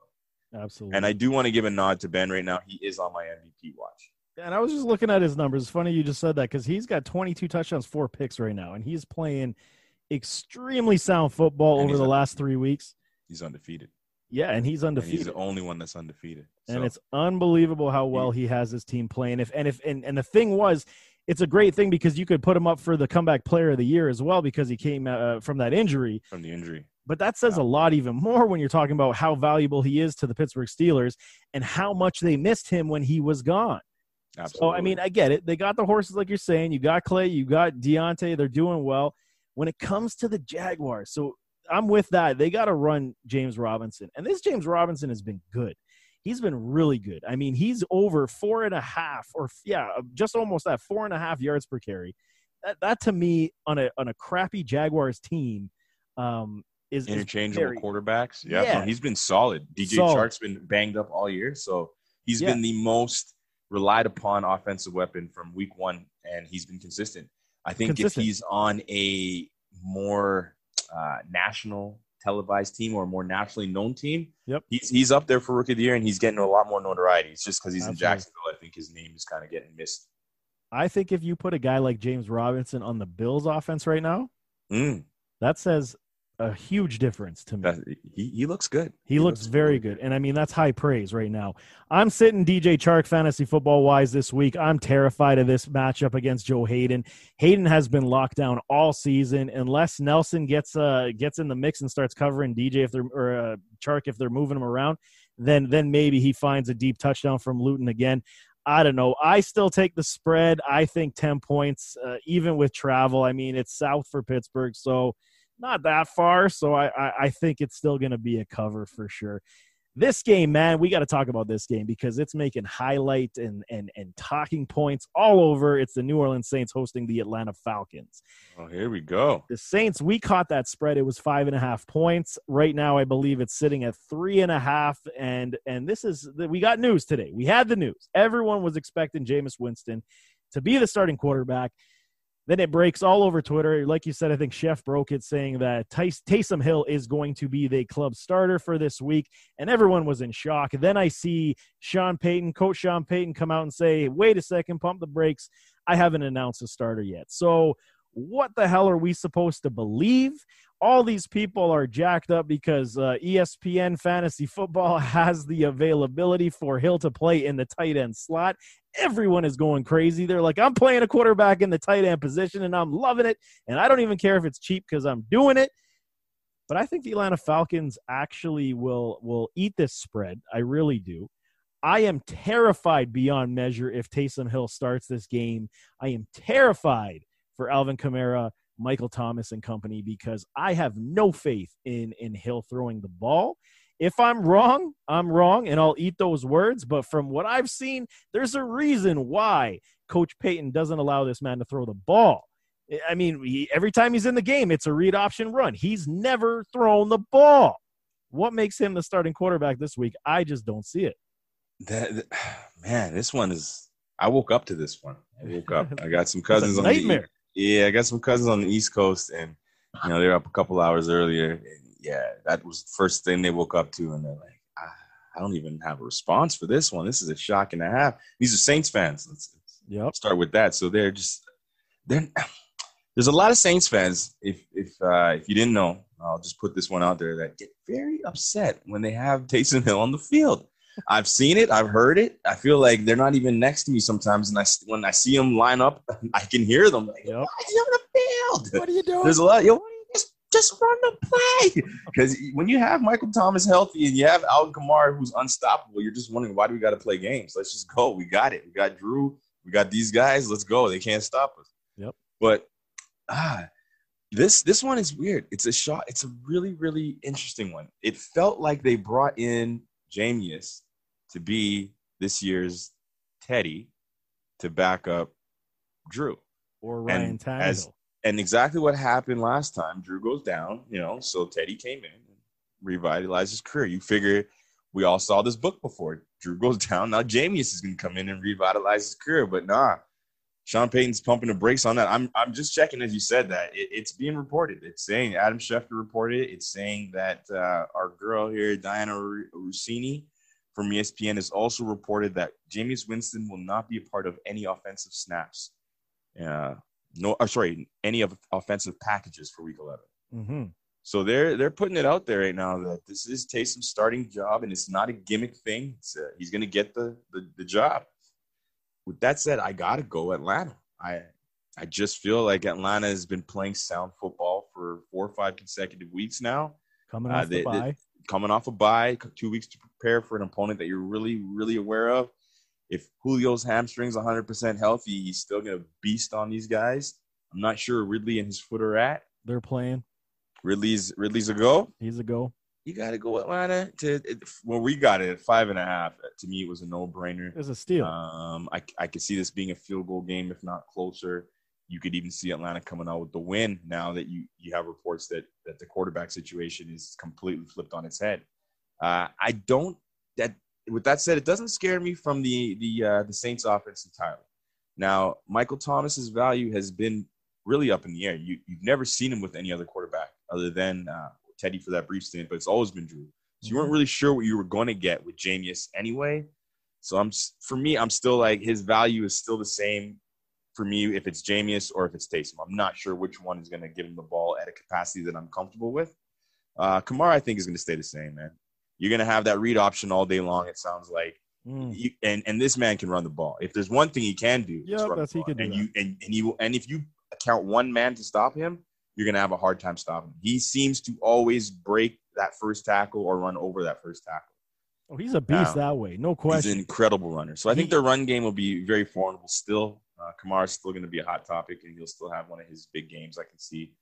them. absolutely. And I do want to give a nod to Ben right now. He is on my MVP watch. And I was just looking at his numbers. It's funny you just said that because he's got 22 touchdowns, four picks right now, and he's playing extremely sound football And over the last three weeks. He's undefeated. Yeah, and he's And undefeated. he's the only one that's undefeated. and it's unbelievable how well he has his team playing. If and if and, and the thing was, it's a great thing because you could put him up for the comeback player of the year as well because he came uh, from that injury. from the injury. But that says a lot even more when you're talking about how valuable he is to the Pittsburgh Steelers and how much they missed him when he was gone. Absolutely. So I mean, I get it. They got the horses like you're saying. You got Clay, you got Diontae. They're doing well. When it comes to the Jaguars, so I'm with that. They got to run James Robinson, and this James Robinson has been good. He's been really good. I mean, he's over four and a half, or yeah, just almost that four and a half yards per carry. That, that to me on a on a crappy Jaguars team um, is is interchangeable very- quarterbacks. Yeah, Yeah. no, he's been solid. DJ Solid. Chark's been banged up all year, so he's Yeah. been the most relied upon offensive weapon from week one, and he's been consistent. I think Consistent. if he's on a more uh, national televised team or a more nationally known team, Yep. he's he's up there for rookie of the year, and he's getting a lot more notoriety. It's just because he's Absolutely. in Jacksonville. I think his name is kind of getting missed. I think if you put a guy like James Robinson on the Bills offense right now, Mm, that says a huge difference to me. that, he, he looks good. He, looks, very really good. And I mean, that's high praise right now. I'm sitting DJ Chark fantasy football wise this week. I'm terrified of this matchup against Joe Haden. Haden has been locked down all season unless Nelson gets uh gets in the mix and starts covering DJ if they're or uh, Chark if they're moving him around, then then maybe he finds a deep touchdown from Luton again. I don't know. I still take the spread. I think 10 points, uh, even with travel. I mean, it's south for Pittsburgh, so not that far. So I, I, I think it's still going to be a cover for sure. This game, man, we got to talk about this game because it's making highlight and, and, and talking points all over. It's the New Orleans Saints hosting the Atlanta Falcons. Oh, here we go. The Saints, we caught that spread. It was five and a half points. Right now, I believe it's sitting at three and a half. And and this is we got news today. We had the news. Everyone was expecting Jameis Winston to be the starting quarterback. Then it breaks all over Twitter. Like you said, I think Chef broke it saying that Tays- Taysom Hill is going to be the club starter for this week, and everyone was in shock. Then I see Sean Payton, Coach Sean Payton, come out and say, "Wait a second, pump the brakes. I haven't announced a starter yet." So what the hell are we supposed to believe? All these people are jacked up because uh, ESPN Fantasy Football has the availability for Hill to play in the tight end slot. Everyone is going crazy. They're like, I'm playing a quarterback in the tight end position and I'm loving it. And I don't even care if it's cheap because I'm doing it. But I think the Atlanta Falcons actually will will eat this spread. I really do. I am terrified beyond measure if Taysom Hill starts this game. I am terrified for Alvin Kamara, Michael Thomas, and company because I have no faith in in Hill throwing the ball. If I'm wrong, I'm wrong, and I'll eat those words. But from what I've seen, there's a reason why Coach Payton doesn't allow this man to throw the ball. I mean, he, every time he's in the game, it's a read option run. He's never thrown the ball. What makes him the starting quarterback this week? I just don't see it. That, man, this one is. I woke up to this one. I woke up. I got some cousins on the nightmare. Yeah. I got some cousins on the East Coast, and you know they're up a couple hours earlier. And yeah, that was the first thing they woke up to, and they're like, ah, I don't even have a response for this one. This is a shock and a half. These are Saints fans. Let's, Yep. start with that. So they're just they're there's a lot of Saints fans. If if uh, if you didn't know, I'll just put this one out there that get very upset when they have Taysom Hill on the field. I've seen it. I've heard it. I feel like they're not even next to me sometimes, and I when I see them line up, I can hear them. Like, Yep. Why is he on the field? What are you doing? There's a lot. Yo, just just run the play. Because when you have Michael Thomas healthy and you have Alvin Kamara who's unstoppable, you're just wondering why do we got to play games? Let's just go. We got it. We got Drew. We got these guys. Let's go. They can't stop us. Yep. But ah, this this one is weird. It's a shot. It's a really really interesting one. It felt like they brought in Jameis to be this year's Teddy to back up Drew or Ryan and Tannehill. as- and exactly what happened last time. Drew goes down, you know, so Teddy came in and revitalized his career. You figure we all saw this book before. Drew goes down. Now Jameis is going to come in and revitalize his career, but nah. Sean Payton's pumping the brakes on that. I'm I'm just checking as you said that it, it's being reported. It's saying Adam Schefter reported it. It's saying that uh, our girl here, Dianna Russini from ESPN, is also reported that Jameis Winston will not be a part of any offensive snaps. Uh, no, or sorry, any of offensive packages for Week 11. hmm So they're they're putting it out there right now that this is Taysom's starting job, and it's not a gimmick thing. It's uh he's going to get the, the the job. With that said, I gotta go Atlanta. I I just feel like Atlanta has been playing sound football for four or five consecutive weeks now. Coming Uh, off they- the they- bye. Coming off a bye, two weeks to prepare for an opponent that you're really really aware of. If Julio's hamstrings 100% healthy, he's still going to beast on these guys. I'm not sure Ridley and his foot are at. They're playing. Ridley's Ridley's a go. He's a go. you got to go Atlanta to well, we got it at five and a half. To me, it was a no brainer. It's a steal. Um, I I could see this being a field goal game, if not closer. You could even see Atlanta coming out with the win now that you you have reports that that the quarterback situation is completely flipped on its head. Uh, I don't that with that said, it doesn't scare me from the the uh, the Saints offense entirely. Now, Michael Thomas's value has been really up in the air. You you've never seen him with any other quarterback other than uh, Teddy for that brief stint, but it's always been Drew. So you weren't really sure what you were going to get with Jameis anyway. So I'm for me, I'm still like his value is still the same for me if it's Jameis or if it's Taysom. I'm not sure which one is going to give him the ball at a capacity that I'm comfortable with. Uh, Kamara, I think, is going to stay the same, man. You're going to have that read option all day long. It sounds like, Mm. you, and and this man can run the ball. If there's one thing he can do, the that's- he can do and that. you and and you and if you count one man to stop him, you're going to have a hard time stopping. him. He seems to always break that first tackle or run over that first tackle. Oh, he's a beast Now, that way. No question. He's an incredible runner. So I think He- their run game will be very formidable still. Uh, Kamara's still going to be a hot topic, and he'll still have one of his big games. I can see,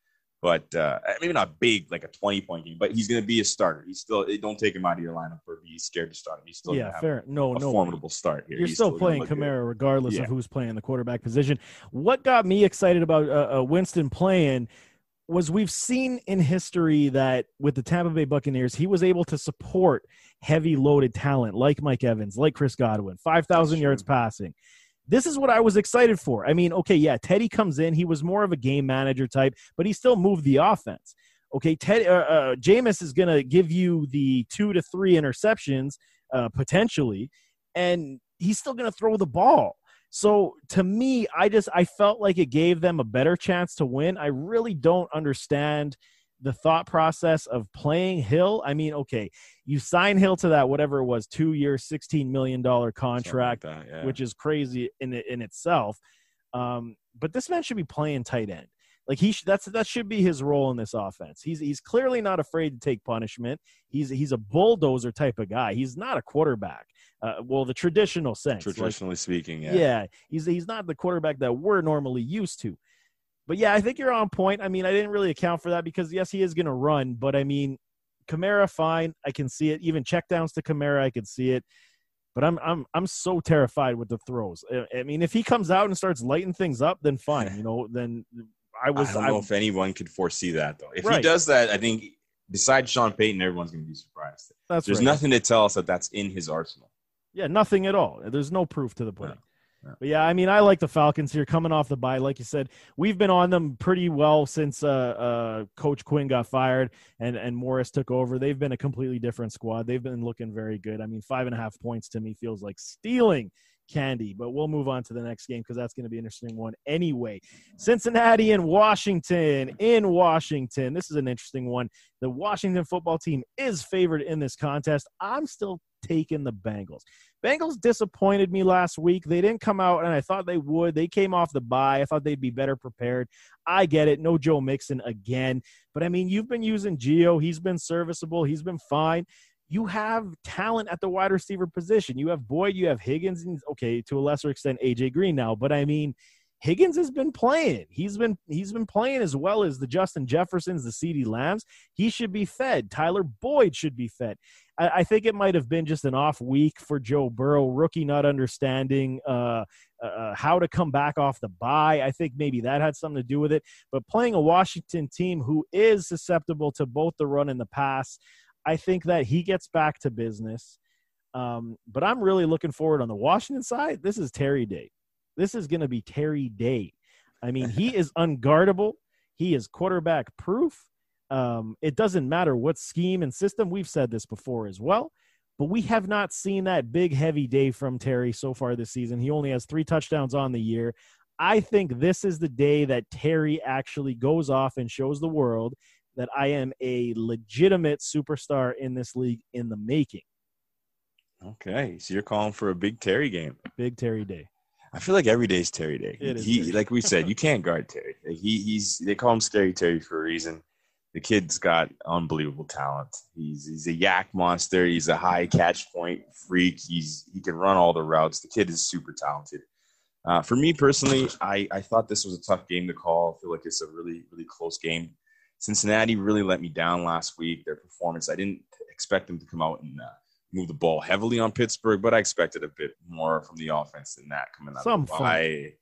but uh, maybe not big like a twenty point game, but he's going to be a starter. He's still don't take him out of your lineup or be scared to start him. He's still yeah, fair. No, a no. formidable start here. You're He's still playing. Kamara regardless Yeah. of who's playing the quarterback position. What got me excited about uh, uh, Winston playing was we've seen in history that with the Tampa Bay Buccaneers, he was able to support heavy loaded talent like Mike Evans, like Chris Godwin, 5,000 yards passing. This is what I was excited for. I mean, okay, yeah, Teddy comes in. He was more of a game manager type, but he still moved the offense. Okay, Ted, uh, uh, Jameis is going to give you the two to three interceptions uh, potentially, and he's still going to throw the ball. So to me, I just I felt like it gave them a better chance to win. I really don't understand the thought process of playing Hill. I mean, okay, you sign Hill to that whatever it was, two year, sixteen million dollar Something like contract, that, yeah. which is crazy in in itself. Um, but this man should be playing tight end. Like he sh- that's that should be his role in this offense. He's he's clearly not afraid to take punishment. He's he's a bulldozer type of guy. He's not a quarterback. Uh, well, the traditional sense. like- traditionally speaking, yeah. yeah. he's he's not the quarterback that we're normally used to. But yeah, I think you're on point. I mean, I didn't really account for that because yes, he is going to run, but I mean, Kamara fine, I can see it. Even checkdowns to Kamara, I can see it. But I'm I'm I'm so terrified with the throws. I- I mean, if he comes out and starts lighting things up, then fine. You know, then I was. I don't I, know if anyone could foresee that though. If Right. he does that, I think besides Sean Payton, everyone's going to be surprised. that's There's right. nothing to tell us that that's in his arsenal. Yeah, nothing at all. There's no proof to the pudding. But yeah, I mean, I like the Falcons here coming off the bye. Like you said, we've been on them pretty well since uh, uh, Coach Quinn got fired and and Morris took over. They've been a completely different squad. They've been looking very good. I mean, five and a half points to me feels like stealing candy. But we'll move on to the next game because that's going to be an interesting one anyway. Cincinnati and Washington in Washington. This is an interesting one. The Washington football team is favored in this contest. I'm still taking the Bengals. Bengals disappointed me last week. They didn't come out, and I thought they would. They came off the bye. I thought they'd be better prepared. I get it. No Joe Mixon again. But I mean, you've been using Gio. He's been serviceable. He's been fine. You have talent at the wide receiver position. You have Boyd, you have Higgins, and okay, to a lesser extent, AJ Green now. But I mean, Higgins has been playing. He's been he's been playing as well as the Justin Jeffersons, the CeeDee Lambs. He should be fed. Tyler Boyd should be fed. I, I think it might have been just an off week for Joe Burrow, rookie not understanding uh, uh, how to come back off the bye. I think maybe that had something to do with it. But playing a Washington team who is susceptible to both the run and the pass, I think that he gets back to business. Um, but I'm really looking forward on the Washington side. This is Terry Day. This is going to be Terry Day. I mean, he is unguardable. He is quarterback proof. Um, it doesn't matter what scheme and system. We've said this before as well, but we have not seen that big, heavy day from Terry so far this season. He only has three touchdowns on the year. I think this is the day that Terry actually goes off and shows the world that I am a legitimate superstar in this league in the making. Okay, so you're calling for a big Terry game. Big Terry Day. I feel like every day is Terry Day. It is he, Terry. like we said, you can't guard Terry. He, he's they call him Scary Terry for a reason. The kid's got unbelievable talent. He's he's a YAC monster. He's a high catch point freak. He's he can run all the routes. The kid is super talented. Uh, for me personally, I, I thought this was a tough game to call. I feel like it's a really really close game. Cincinnati really let me down last week. Their performance, I didn't expect them to come out and uh, move the ball heavily on Pittsburgh, but I expected a bit more from the offense than that coming out Some of the bye.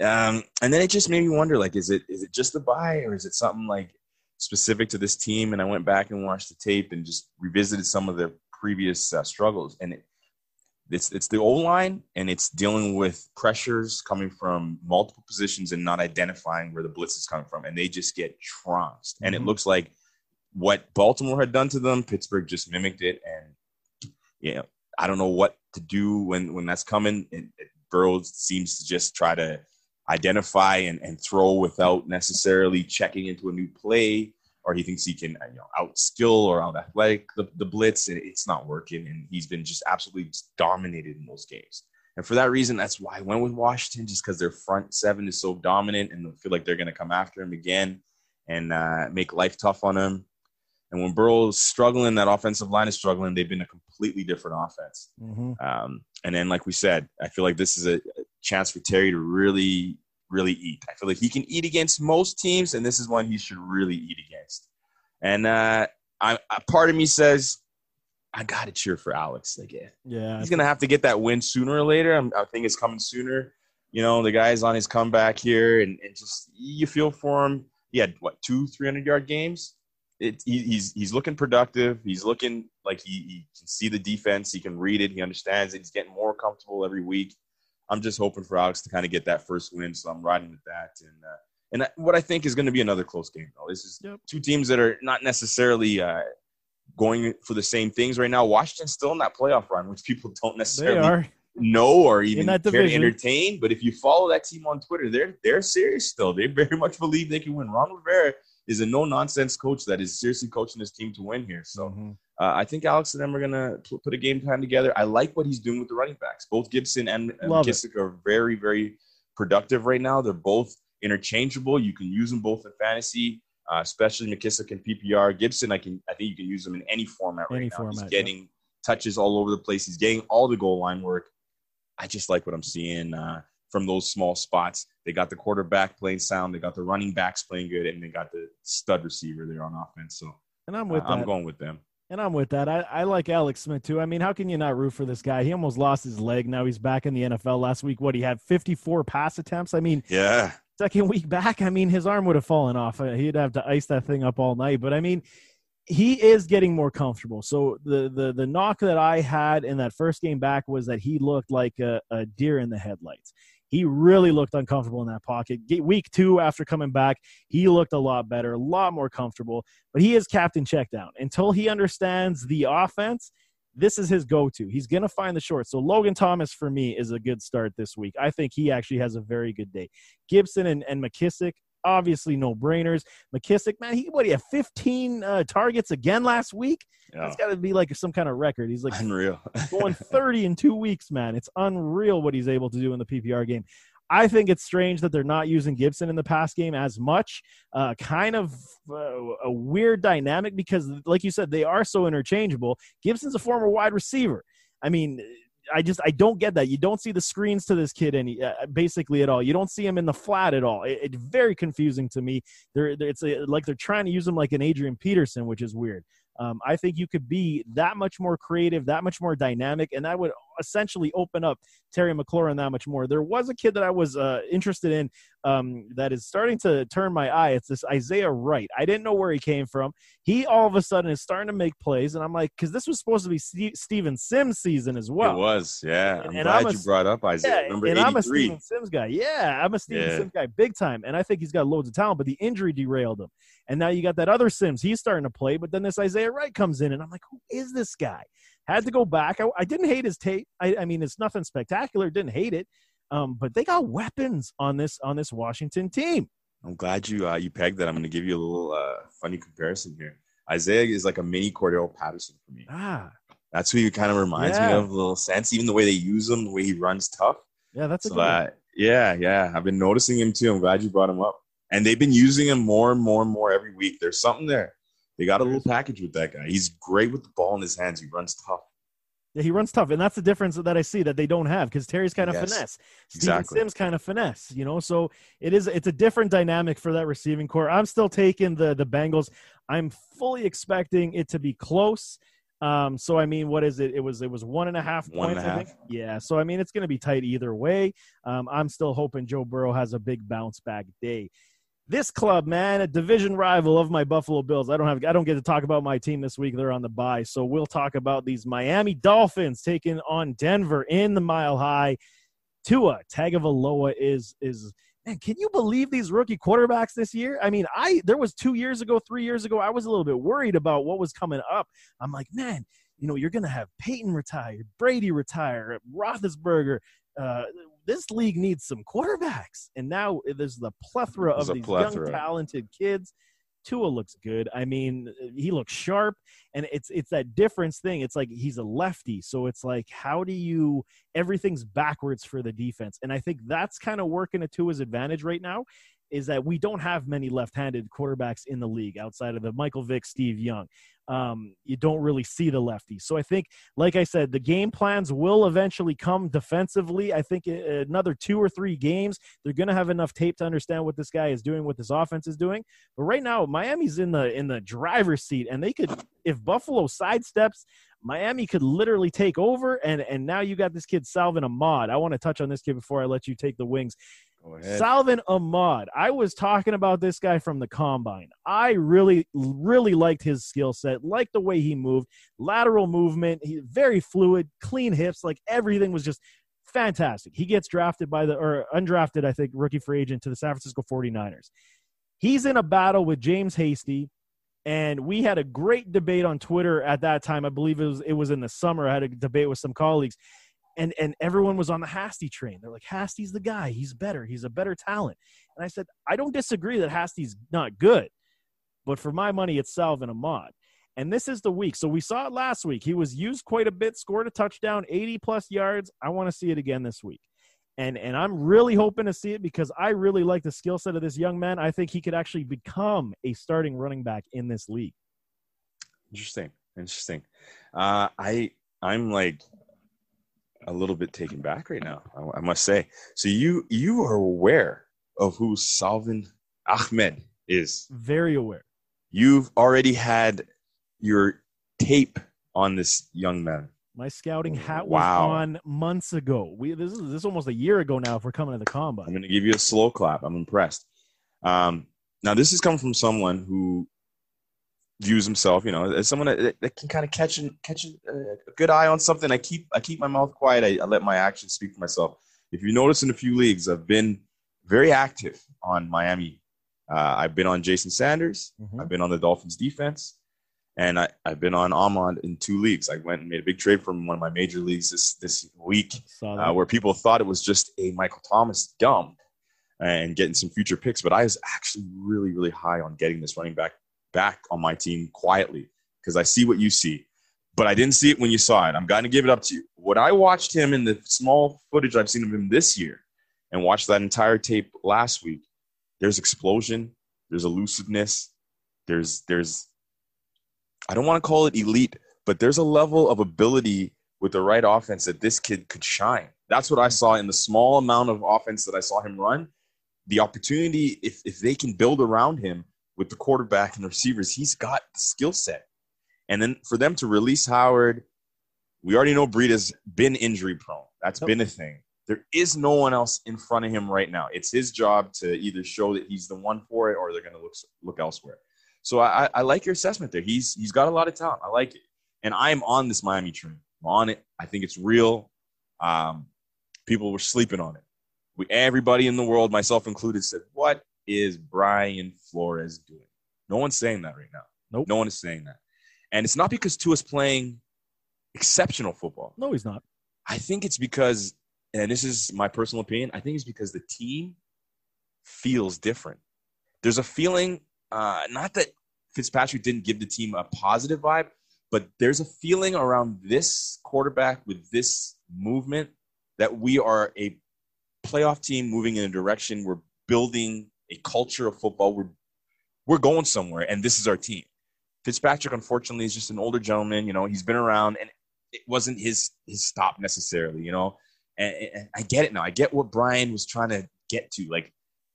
Um, and then it just made me wonder, like, is it is it just the bye or is it something like specific to this team? And I went back and watched the tape and just revisited some of their previous uh, struggles, and it, it's it's the O line and it's dealing with pressures coming from multiple positions and not identifying where the blitz is coming from, and they just get trounced. And it Mhm. looks like what Baltimore had done to them, Pittsburgh just mimicked it, and you know, I don't know what to do when when that's coming. And Burrow seems to just try to identify and, and throw without necessarily checking into a new play, or he thinks he can you know outskill or out athletic the, the blitz, and it's not working. And he's been just absolutely dominated in those games. And for that reason, that's why I went with Washington, just because their front seven is so dominant, and feel like they're going to come after him again and uh, make life tough on him. And when Burrow's struggling, that offensive line is struggling. They've been a completely different offense. Mm-hmm. Um, and then, like we said, I feel like this is a, a chance for Terry to really, really eat. I feel like he can eat against most teams, and this is one he should really eat against. And uh, I, a part of me says, I got to cheer for Alex. Like, yeah, Yeah. he's gonna have to get that win sooner or later. I'm, I think it's coming sooner. You know, the guy's on his comeback here, and, and just you feel for him. He had what two, three hundred yard games. It, he, he's he's looking productive. He's looking like he, he can see the defense. He can read it. He understands it. He's getting more comfortable every week. I'm just hoping for Alex to kind of get that first win. So I'm riding with that. And uh, and I- what I think is going to be another close game though. This is Yep. two teams that are not necessarily uh, going for the same things right now. Washington's still in that playoff run, which people don't necessarily know or even that care to division. entertain. But if you follow that team on Twitter, they're they're serious still. They very much believe they can win. Ron Rivera is a no nonsense coach that is seriously coaching his team to win here. So Mhm. uh, I think Alex and them are gonna p- put a game plan together. I like what he's doing with the running backs. Both Gibson and, and it. McKissic are very very productive right now. They're both interchangeable. You can use them both in fantasy. Uh, especially McKissic and PPR. Gibson, I can, I think you can use him in any format right Any now. format, He's yep. getting touches all over the place. He's getting all the goal line work. I just like what I'm seeing uh, from those small spots. They got the quarterback playing sound. They got the running backs playing good, and they got the stud receiver there on offense. So And I'm uh, with that. I'm going with them. And I'm with that. I, I like Alex Smith too. I mean, how can you not root for this guy? He almost lost his leg. Now he's back in the NFL. Last week, what he had 54 pass attempts. I mean, Yeah, second week back, I mean, his arm would have fallen off. Uh, he'd have to ice that thing up all night. But I mean, he is getting more comfortable. So the the the knock that I had in that first game back was that he looked like a, a deer in the headlights. He really looked uncomfortable in that pocket. Week two after coming back, he looked a lot better, a lot more comfortable. But he is captain check down until he understands the offense this is his go-to. He's going to find the short. So Logan Thomas for me is a good start this week. I think he actually has a very good day. Gibson and, and McKissic, obviously no brainers. McKissic, man, he what he had 15 uh, targets again last week. Yeah. That's got to be like some kind of record. He's like unreal, going 30 in two weeks, man. It's unreal what he's able to do in the PPR game. I think it's strange that they're not using Gibson in the pass game as much. Uh, kind of uh, a weird dynamic because, like you said, they are so interchangeable. Gibson's a former wide receiver. I mean, I just I don't get that. You don't see the screens to this kid any uh, basically at all. You don't see him in the flat at all. It's it, very confusing to me. They're, it's a, like they're trying to use him like an Adrian Peterson, which is weird. Um, I think you could be that much more creative, that much more dynamic, and that would essentially open up Terry McLaurin that much more. There was a kid that I was uh, interested in um, that is starting to turn my eye. It's this Isaiah Wright. I didn't know where he came from. He all of a sudden is starting to make plays, and I'm like, because this was supposed to be St- Steven Sims season as well. It was, yeah. I'm and glad I'm a, you brought up Isaiah. Yeah, Number and 83. I'm a Steven Sims guy. Yeah, I'm a Steven yeah. Sims guy, big time, and I think he's got loads of talent. But the injury derailed him, and now you got that other Sims. He's starting to play, but then this Isaiah Wright comes in, and I'm like, who is this guy? Had to go back. I, I didn't hate his tape. I, I, mean, it's nothing spectacular. Didn't hate it. Um, but they got weapons on this on this Washington team. I'm glad you uh, you pegged that. I'm going to give you a little uh, funny comparison here. Isaiah is like a mini Cordarrelle Patterson for me. Ah, that's who he kind of reminds yeah. me of. A little sense, even the way they use him, the way he runs tough. Yeah, that's so that, yeah, yeah. I've been noticing him too. I'm glad you brought him up. And they've been using him more and more and more every week. There's something there. They got a little package with that guy. He's great with the ball in his hands. He runs tough. Yeah, he runs tough, and that's the difference that I see that they don't have because Terry's kind of yes, finesse, Steven exactly. Sims kind of finesse, you know. So it is it's a different dynamic for that receiving core. I'm still taking the the Bengals. I'm fully expecting it to be close. Um, so I mean, what is it? It was it was one and a half one points. And a half. Yeah. So I mean, it's going to be tight either way. Um, I'm still hoping Joe Burrow has a big bounce back day this club, man, a division rival of my Buffalo Bills. I don't have I don't get to talk about my team this week. They're on the bye. So we'll talk about these Miami Dolphins taking on Denver in the mile high. Tua Tagovailoa is is man, can you believe these rookie quarterbacks this year? I mean, I there was 2 years ago, 3 years ago, I was a little bit worried about what was coming up. I'm like, man, you know, you're going to have Peyton retire, Brady retire, Roethlisberger, uh, this league needs some quarterbacks. And now there's the plethora of these plethora. young, talented kids. Tua looks good. I mean, he looks sharp, and it's it's that difference thing. It's like he's a lefty, so it's like how do you? Everything's backwards for the defense, and I think that's kind of working to Tua's advantage right now. Is that we don't have many left-handed quarterbacks in the league outside of the Michael Vick, Steve Young um, you don't really see the lefties. So I think, like I said, the game plans will eventually come defensively. I think another two or three games, they're going to have enough tape to understand what this guy is doing, what this offense is doing. But right now, Miami's in the in the driver's seat, and they could, if Buffalo sidesteps. Miami could literally take over, and and now you got this kid Salvon Ahmed. I want to touch on this kid before I let you take the wings. Salvon Ahmed. I was talking about this guy from the combine. I really, really liked his skill set, liked the way he moved, lateral movement, he very fluid, clean hips, like everything was just fantastic. He gets drafted by the or undrafted, I think, rookie free agent to the San Francisco 49ers. He's in a battle with James Hasty. And we had a great debate on Twitter at that time. I believe it was it was in the summer. I had a debate with some colleagues and and everyone was on the Hasty train. They're like, Hasty's the guy. He's better. He's a better talent. And I said, I don't disagree that Hasty's not good, but for my money, it's Salvon Ahmed. And this is the week. So we saw it last week. He was used quite a bit, scored a touchdown, 80 plus yards. I want to see it again this week. And and I'm really hoping to see it because I really like the skill set of this young man. I think he could actually become a starting running back in this league. Interesting. Interesting. Uh, I I'm like a little bit taken back right now. I, I must say. So you you are aware of who Salvon Ahmed is? Very aware. You've already had your tape on this young man. My scouting hat was Wow. on months ago. We this is this is almost a year ago now. If we're coming to the combo. I'm going to give you a slow clap. I'm impressed. Um, now, this is coming from someone who views himself, you know, as someone that, that can kind of catch and catch a, good eye on something. I keep I keep my mouth quiet. I, I let my actions speak for myself. If you notice in a few leagues, I've been very active on Miami. Uh, I've been on Jason Sanders. Mhm. I've been on the Dolphins defense, and I, I've been on Ahmed in two leagues. I went and made a big trade from one of my major leagues this this week uh, where people thought it was just a Michael Thomas dump and getting some future picks. But I was actually really, really high on getting this running back back on my team quietly because I see what you see. But I didn't see it when you saw it. I'm going to give it up to you. What I watched him in the small footage I've seen of him this year and watched that entire tape last week, there's explosion, there's elusiveness, there's there's I don't want to call it elite, but there's a level of ability with the right offense that this kid could shine. That's what I saw in the small amount of offense that I saw him run. The opportunity, if, if they can build around him with the quarterback and the receivers, he's got the skill set. And then for them to release Howard, we already know Breida's been injury prone. That's Yep. been a thing. There is no one else in front of him right now. It's his job to either show that he's the one for it or they're going to look look elsewhere. So I, I- I like your assessment there. He's he's got a lot of talent. I like it, and I'm on this Miami train. I'm on it. I think it's real. Um, people were sleeping on it. We everybody in the world, myself included, said, "What is Brian Flores doing?" No one's saying that right now. Nope. No one is saying that, and it's not because Tua's playing exceptional football. no, he's not. I think it's because, and this is my personal opinion, I think it's because the team feels different. There's a feeling, uh, not that Fitzpatrick didn't give the team a positive vibe, but there's a feeling around this quarterback with this movement that we are a playoff team moving in a direction. We're building a culture of football. We're we're going somewhere, and this is our team. Fitzpatrick, unfortunately, is just an older gentleman. You know, he's been around, and it wasn't his his stop necessarily. You know, and, and I get it now. I get what Brian was trying to get to. Like,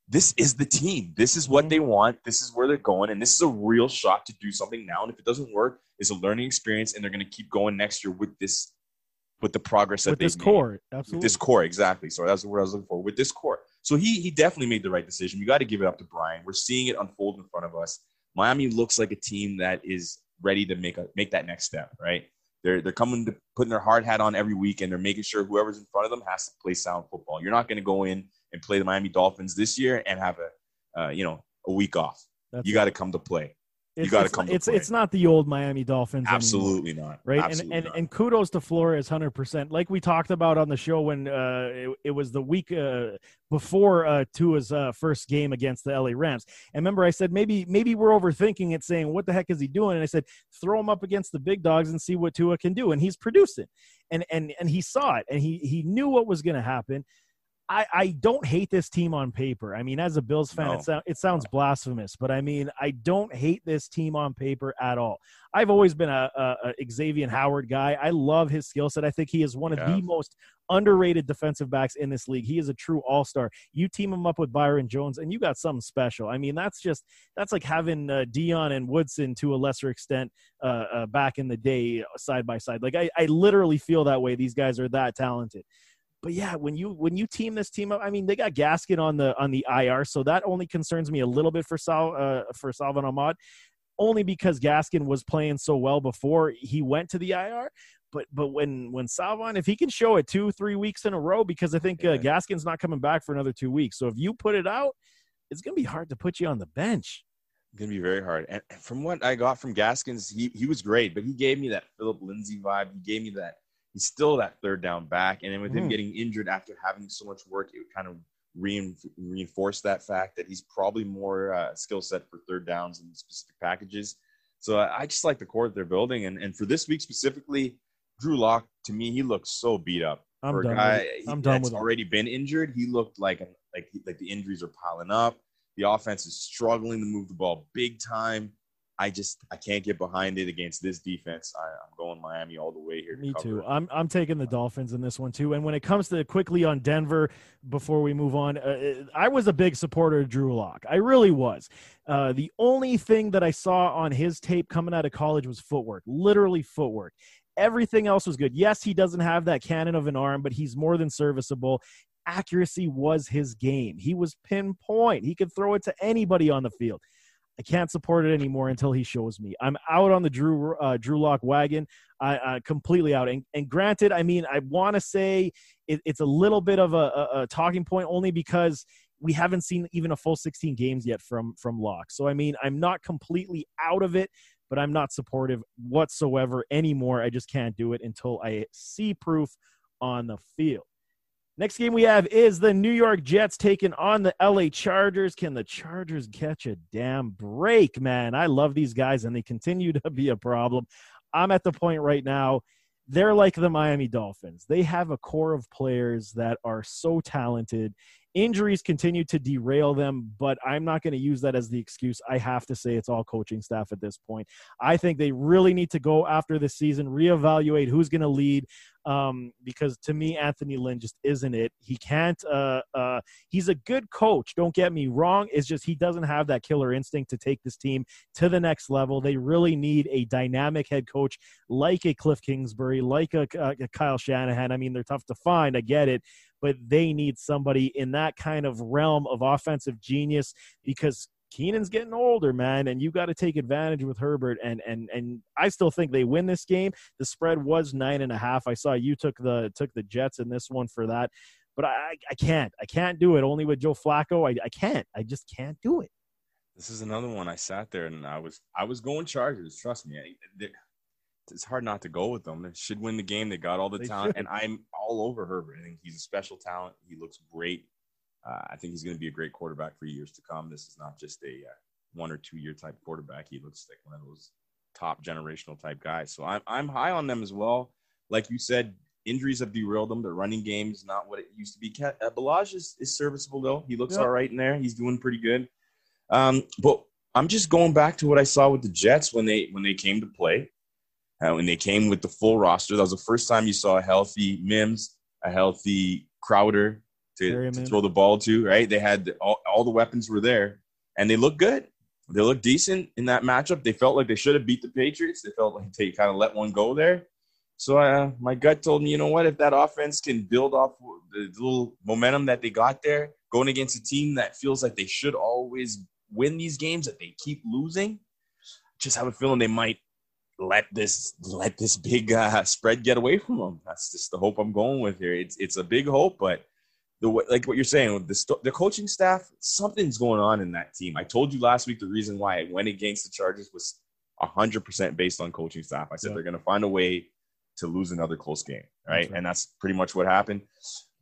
this is the team. This is what Mhm. they want. This is where they're going, and this is a real shot to do something now. And if it doesn't work, it's a learning experience, and they're going to keep going next year with this, with the progress that With they've this made. core, With absolutely. this core, exactly. So that's what I was looking for. With this core, so he he definitely made the right decision. You got to give it up to Brian. We're seeing it unfold in front of us. Miami looks like a team that is ready to make a make that next step. Right? They're they're coming to putting their hard hat on every week, and they're making sure whoever's in front of them has to play sound football. You're not going to go in and play the Miami Dolphins this year and have a uh, you know a week off. That's you got to come to play. It's- gotta come It's play. it's not the old Miami Dolphins. anymore. Absolutely not. right Absolutely and not. and, and kudos to flores 100% like we talked about on the show when uh, it, it was the week uh, before uh, tua's uh, first game against the la rams and remember i said maybe maybe we're overthinking it saying what the heck is he doing and i said throw him up against the big dogs and see what tua can do and he's producing and and and he saw it and he he knew what was going to happen I, I don't hate this team on paper. I mean, as a Bills fan, No. it, sou- it sounds blasphemous, but I mean, I don't hate this team on paper at all. I've always been a, a, a Xavien Howard guy. I love his skill set. I think he is one of Yeah. the most underrated defensive backs in this league. He is a true all star. You team him up with Byron Jones, and you got something special. I mean, that's just that's like having uh, Deion and Woodson to a lesser extent uh, uh, back in the day, uh, side by side. Like I, I literally feel that way. These guys are that talented but yeah, when you when you team this team up, I mean, they got Gaskin on the on the IR, so that only concerns me a little bit for Sal uh, for Salvon Ahmed, only because Gaskin was playing so well before he went to the IR. But but when when Salvon, if he can show it two three weeks in a row, because I think uh, Gaskin's not coming back for another two weeks, so if you put it out, it's gonna be hard to put you on the bench. gonna be very hard. And from what I got from Gaskins, he he was great, but he gave me that Phillip Lindsay vibe. He gave me that he's still that third down back. And then with him Mhm. getting injured after having so much work, it would kind of rein, reinforced that fact that he's probably more uh, skill set for third downs and specific packages. So I, I just like the core that they're building. And and for this week specifically, Drew Lock to me he looks so beat up. I'm for done. a guy with it. he- I'm done that's with it. already been injured, he looked like like like the injuries are piling up. The offense is struggling to move the ball big time. I just I can't get behind it against this defense. I, I'm going Miami all the way here. to Me cover. too. I'm I'm taking the Dolphins in this one too. And when it comes to quickly on Denver, before we move on, uh, I was a big supporter of Drew Lock. I really was. Uh, the only thing that I saw on his tape coming out of college was footwork, literally footwork. Everything else was good. Yes, he doesn't have that cannon of an arm, but he's more than serviceable. Accuracy was his game. He was pinpoint. He could throw it to anybody on the field. I can't support it anymore until he shows me. I'm out on the Drew uh, Drew Lock wagon. I uh, completely out. And, and, granted, I mean, I want to say it, it's a little bit of a, a, a, talking point only because we haven't seen even a full 16 games yet from from Lock. So I mean, I'm not completely out of it, but I'm not supportive whatsoever anymore. I just can't do it until I see proof on the field. Next game we have is the New York Jets taking on the LA Chargers. Can the Chargers catch a damn break, man? I love these guys and they continue to be a problem. I'm at the point right now, they're like the Miami Dolphins. They have a core of players that are so talented Injuries continue to derail them, but I'm not going to use that as the excuse. I have to say it's all coaching staff at this point. I think they really need to go after this season, reevaluate who's going to lead, um, because to me, Anthony Lynn just isn't it. He can't. Uh, uh, he's a good coach. Don't get me wrong. It's just he doesn't have that killer instinct to take this team to the next level. They really need a dynamic head coach like a Kliff Kingsbury, like a, a Kyle Shanahan. I mean, they're tough to find. I get it, but they need somebody in that kind of realm of offensive genius because Keenan's getting older, man, and you got to take advantage with Herbert. And and and I still think they win this game. The spread was nine and a half. I saw you took the took the Jets in this one for that, but I I can't I can't do it. Only with Joe Flacco, I I can't. I just can't do it. This is another one. I sat there and I was I was going Chargers. Trust me, it's hard not to go with them. They should win the game. They got all the they talent, should. and I'm all over Herbert. I think he's a special talent. He looks great. Uh, I think he's going to be a great quarterback for years to come. This is not just a uh, one or two year type quarterback. He looks like one of those top generational type guys. So I'm I'm high on them as well. Like you said, injuries have derailed them. The running game is not what it used to be. Uh, Ballage is, is serviceable though. He looks yep. all right in there. He's doing pretty good. Um, but I'm just going back to what I saw with the Jets when they when they came to play uh, when they came with the full roster. That was the first time you saw a healthy Mims, a healthy Crowder to, to throw the ball to. Right? They had all, all the weapons were there, and they looked good. They looked decent in that matchup. They felt like they should have beat the Patriots. They felt like they kind of let one go there. So uh, my gut told me, you know what? If that offense can build off the little momentum that they got there, going against a team that feels like they should always win these games that they keep losing, just have a feeling they might let this let this big uh, spread get away from them. That's just the hope I'm going with here. It's it's a big hope, but the like what you're saying with the the coaching staff, something's going on in that team. I told you last week the reason why I went against the Chargers was 100% based on coaching staff. I said yeah. they're going to find a way to lose another close game, right? Right? And that's pretty much what happened.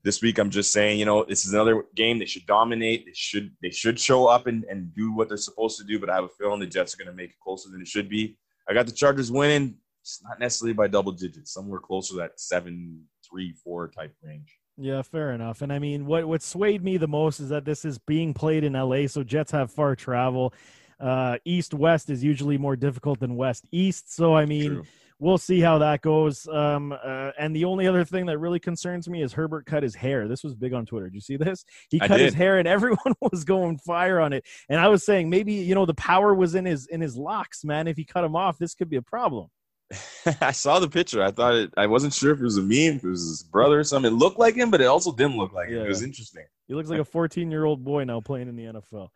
This week, I'm just saying, you know, this is another game they should dominate. They should they should show up and, and do what they're supposed to do. But I have a feeling the Jets are going to make it closer than it should be. I got the Chargers winning. It's not necessarily by double digits, somewhere closer to that seven, three, four type range. Yeah, fair enough. And I mean, what what swayed me the most is that this is being played in LA, so Jets have far travel. Uh, east west is usually more difficult than west east. So I mean, True we'll see how that goes. Um, uh, and the only other thing that really concerns me is Herbert cut his hair. This was big on Twitter. Did you see this? He cut his hair, and everyone was going fire on it. And I was saying maybe you know the power was in his in his locks, man. If he cut him off, this could be a problem. I saw the picture. I thought it. I wasn't sure if it was a meme, if it was his brother or something. It looked like him, but it also didn't look like yeah. him. It was interesting. He looks like a 14 year old boy now playing in the NFL.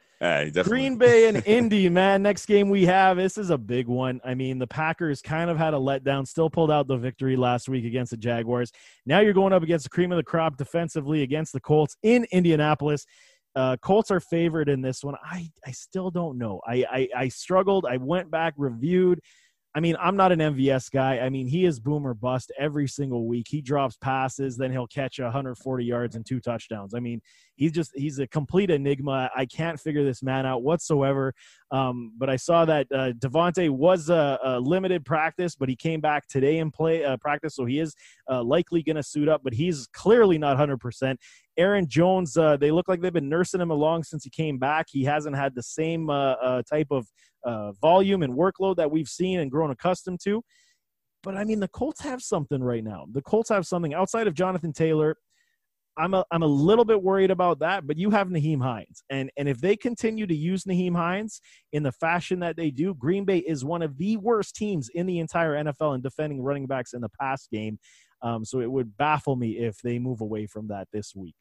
Green Bay and Indy, man. Next game we have. This is a big one. I mean, the Packers kind of had a letdown. Still pulled out the victory last week against the Jaguars. Now you're going up against the cream of the crop defensively against the Colts in Indianapolis. Uh, Colts are favored in this one. I, I still don't know. I, I, I struggled. I went back, reviewed. I mean, I'm not an MVS guy. I mean, he is boomer bust every single week. He drops passes, then he'll catch 140 yards and two touchdowns. I mean, he's just he's a complete enigma. I can't figure this man out whatsoever. Um, but I saw that uh, Davante was a, a, limited practice, but he came back today and play uh, practice, so he is uh, likely going to suit up. But he's clearly not 100. percent Aaron Jones, uh, they look like they've been nursing him along since he came back. He hasn't had the same uh, uh, type of uh, volume and workload that we've seen and grown accustomed to. But I mean, the Colts have something right now. The Colts have something outside of Jonathan Taylor. I'm a I'm a little bit worried about that, but you have Nyheim Hines, and and if they continue to use Nyheim Hines in the fashion that they do, Green Bay is one of the worst teams in the entire NFL in defending running backs in the pass game. Um, so it would baffle me if they move away from that this week.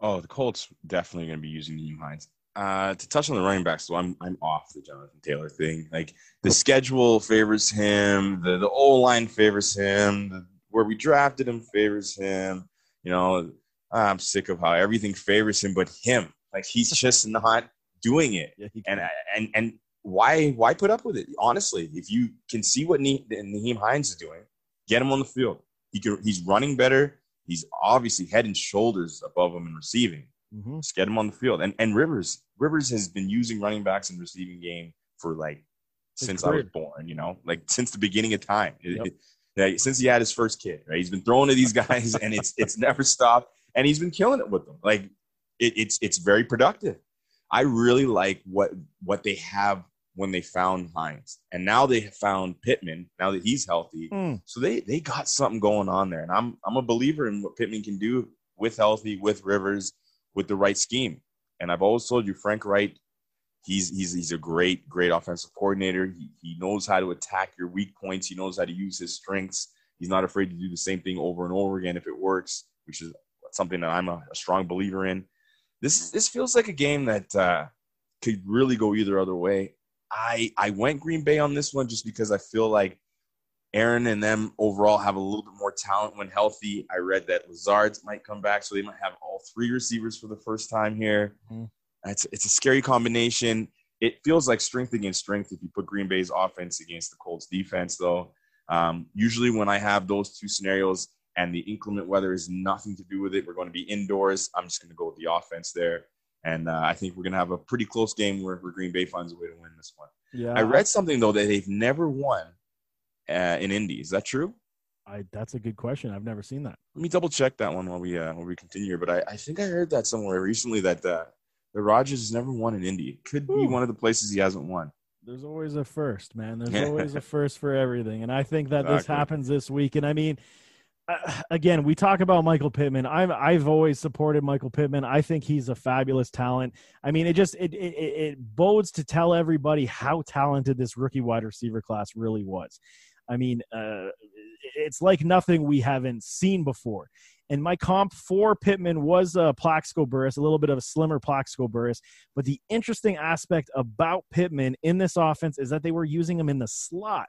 Oh, the Colts definitely going to be using Nyheim Hines. Uh, to touch on the running backs, so I'm I'm off the Jonathan Taylor thing. Like the schedule favors him, the the O line favors him, the, where we drafted him favors him. You know, I'm sick of how everything favors him, but him. Like he's just not doing it. Yeah, and and and why why put up with it? Honestly, if you can see what Nyheim Hines is doing, get him on the field. He can, he's running better. He's obviously head and shoulders above him in receiving. Mm-hmm. Just get him on the field. And and Rivers Rivers has been using running backs in receiving game for like since I was born. You know, like since the beginning of time. Yep. It, it, since he had his first kid, right? He's been throwing to these guys, and it's it's never stopped. And he's been killing it with them. Like it, it's it's very productive. I really like what what they have when they found Hines, and now they have found Pittman. Now that he's healthy, mm. so they they got something going on there. And I'm I'm a believer in what Pittman can do with healthy, with Rivers, with the right scheme. And I've always told you, Frank Reich, he's he's he's a great great offensive coordinator. He he knows how to attack your weak points. He knows how to use his strengths. He's not afraid to do the same thing over and over again if it works, which is something that I'm a, a strong believer in. This this feels like a game that uh, could really go either other way. I I went Green Bay on this one just because I feel like Aaron and them overall have a little bit more talent when healthy. I read that Lazard's might come back, so they might have all three receivers for the first time here. Mm-hmm. It's it's a scary combination. It feels like strength against strength if you put Green Bay's offense against the Colts defense, though. Um, usually, when I have those two scenarios and the inclement weather is nothing to do with it, we're going to be indoors. I'm just going to go with the offense there. And uh, I think we're going to have a pretty close game where, where Green Bay finds a way to win this one. Yeah. I read something though that they've never won uh, in Indy. Is that true? I that's a good question. I've never seen that. Let me double check that one while we uh, while we continue here. But I, I think I heard that somewhere recently that the Rodgers has never won in Indy. It could Ooh. be one of the places he hasn't won. There's always a first, man. There's always a first for everything, and I think that exactly. this happens this week. And I mean, uh, again, we talk about Michael Pittman. I've I've always supported Michael Pittman. I think he's a fabulous talent. I mean, it just it it, it bodes to tell everybody how talented this rookie wide receiver class really was. I mean, uh, it's like nothing we haven't seen before. And my comp for Pittman was a Plaxico Burress, a little bit of a slimmer Plaxico Burress. But the interesting aspect about Pittman in this offense is that they were using him in the slot.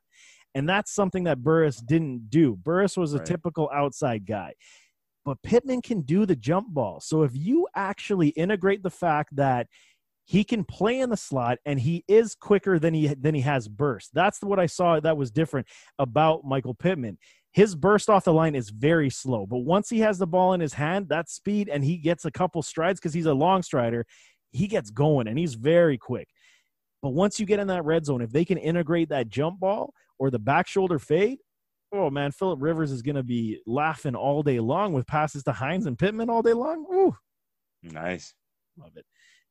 And that's something that Burress didn't do. Burress was a right. typical outside guy. But Pittman can do the jump ball. So if you actually integrate the fact that he can play in the slot and he is quicker than he than he has burst. That's what I saw that was different about Michael Pittman. His burst off the line is very slow, but once he has the ball in his hand, that speed and he gets a couple strides because he's a long strider, he gets going and he's very quick. But once you get in that red zone, if they can integrate that jump ball or the back shoulder fade, oh man, Philip Rivers is going to be laughing all day long with passes to Hines and Pittman all day long. Ooh. Nice. Love it.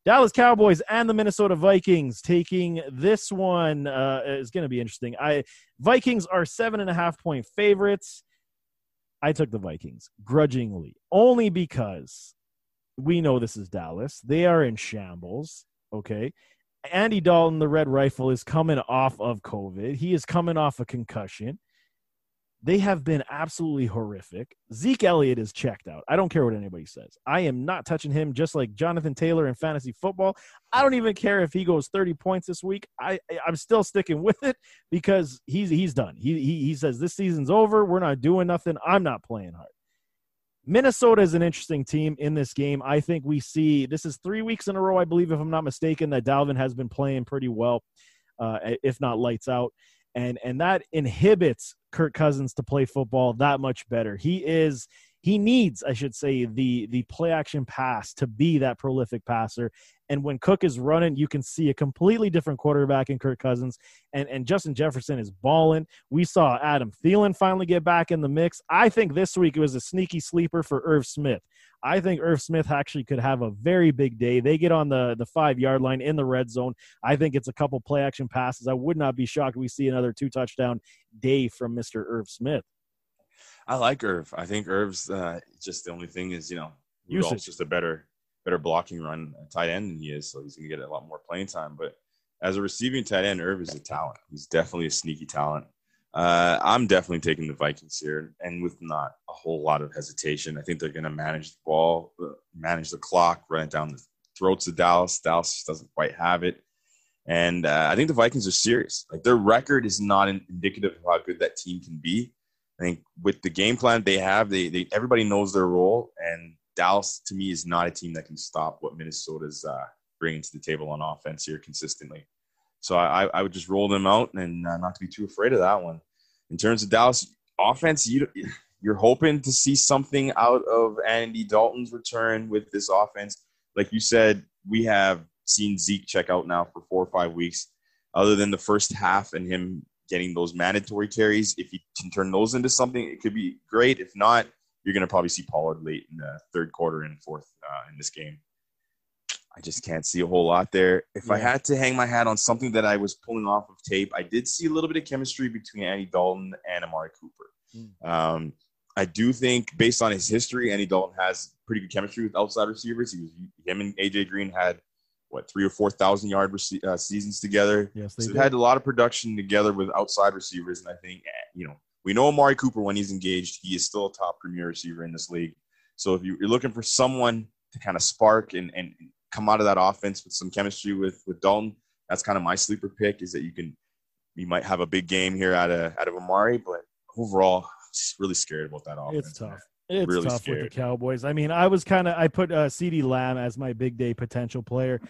Dallas Cowboys and the Minnesota Vikings taking this one uh, is going to be interesting. I Vikings are seven and a half point favorites. I took the Vikings grudgingly, only because we know this is Dallas. They are in shambles. Okay. Andy Dalton, the Red Rifle, is coming off of COVID. He is coming off a concussion. They have been absolutely horrific. Zeke Elliott is checked out. I don't care what anybody says. I am not touching him just like Jonathan Taylor in fantasy football. I don't even care if he goes 30 points this week. I I'm still sticking with it because he's he's done. He he, he says this season's over. We're not doing nothing. I'm not playing hard. Minnesota is an interesting team in this game. I think we see this is three weeks in a row, I believe, if I'm not mistaken, that Dalvin has been playing pretty well, uh, if not lights out and and that inhibits Kirk Cousins to play football that much better. He is he needs, I should say, the the play action pass to be that prolific passer. And when Cook is running, you can see a completely different quarterback in Kirk Cousins. And and Justin Jefferson is balling. We saw Adam Thielen finally get back in the mix. I think this week it was a sneaky sleeper for Irv Smith. I think Irv Smith actually could have a very big day. They get on the, the five yard line in the red zone. I think it's a couple play action passes. I would not be shocked we see another two touchdown day from Mr. Irv Smith. I like Irv. I think Irv's uh, just the only thing is, you know, Rudolph's just a better better blocking run tight end than he is, so he's gonna get a lot more playing time. But as a receiving tight end, Irv is a talent. He's definitely a sneaky talent. Uh, I'm definitely taking the Vikings here, and with not a whole lot of hesitation. I think they're going to manage the ball, uh, manage the clock, run it down the throats of Dallas. Dallas doesn't quite have it, and uh, I think the Vikings are serious. Like their record is not indicative of how good that team can be. I think with the game plan they have, they, they everybody knows their role, and Dallas to me is not a team that can stop what Minnesota's uh, bringing to the table on offense here consistently. So I, I would just roll them out and uh, not to be too afraid of that one. In terms of Dallas offense, you you're hoping to see something out of Andy Dalton's return with this offense. Like you said, we have seen Zeke check out now for four or five weeks. Other than the first half and him getting those mandatory carries, if he can turn those into something, it could be great. If not, you're going to probably see Pollard late in the third quarter and fourth uh, in this game. I just can't see a whole lot there. If yeah. I had to hang my hat on something that I was pulling off of tape, I did see a little bit of chemistry between Andy Dalton and Amari Cooper. Mm. Um, I do think, based on his history, Andy Dalton has pretty good chemistry with outside receivers. He was him and AJ Green had what three or four thousand yard rec- uh, seasons together. Yes, they so had a lot of production together with outside receivers, and I think you know we know Amari Cooper when he's engaged, he is still a top premier receiver in this league. So if you're looking for someone to kind of spark and, and come out of that offense with some chemistry with with Dalton. That's kind of my sleeper pick is that you can you might have a big game here out of out of Amari, but overall, I'm just really scared about that offense. It's tough. It's really tough scared. with the Cowboys. I mean, I was kind of I put uh, CeeDee Lamb as my big day potential player.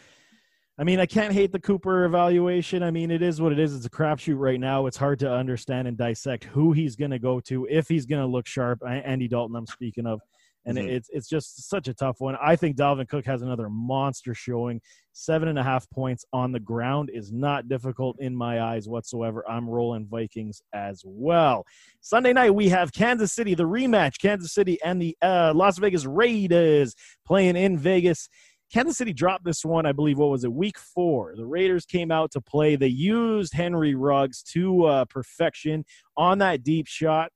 I mean, I can't hate the Cooper evaluation. I mean, it is what it is. It's a crapshoot right now. It's hard to understand and dissect who he's going to go to if he's going to look sharp. Andy Dalton, I'm speaking of and mm-hmm. it's it's just such a tough one. I think Dalvin Cook has another monster showing. Seven and a half points on the ground is not difficult in my eyes whatsoever. I'm rolling Vikings as well. Sunday night we have Kansas City, the rematch. Kansas City and the uh, Las Vegas Raiders playing in Vegas. Kansas City dropped this one, I believe, what was it, week four? The Raiders came out to play. They used Henry Ruggs to uh, perfection on that deep shot.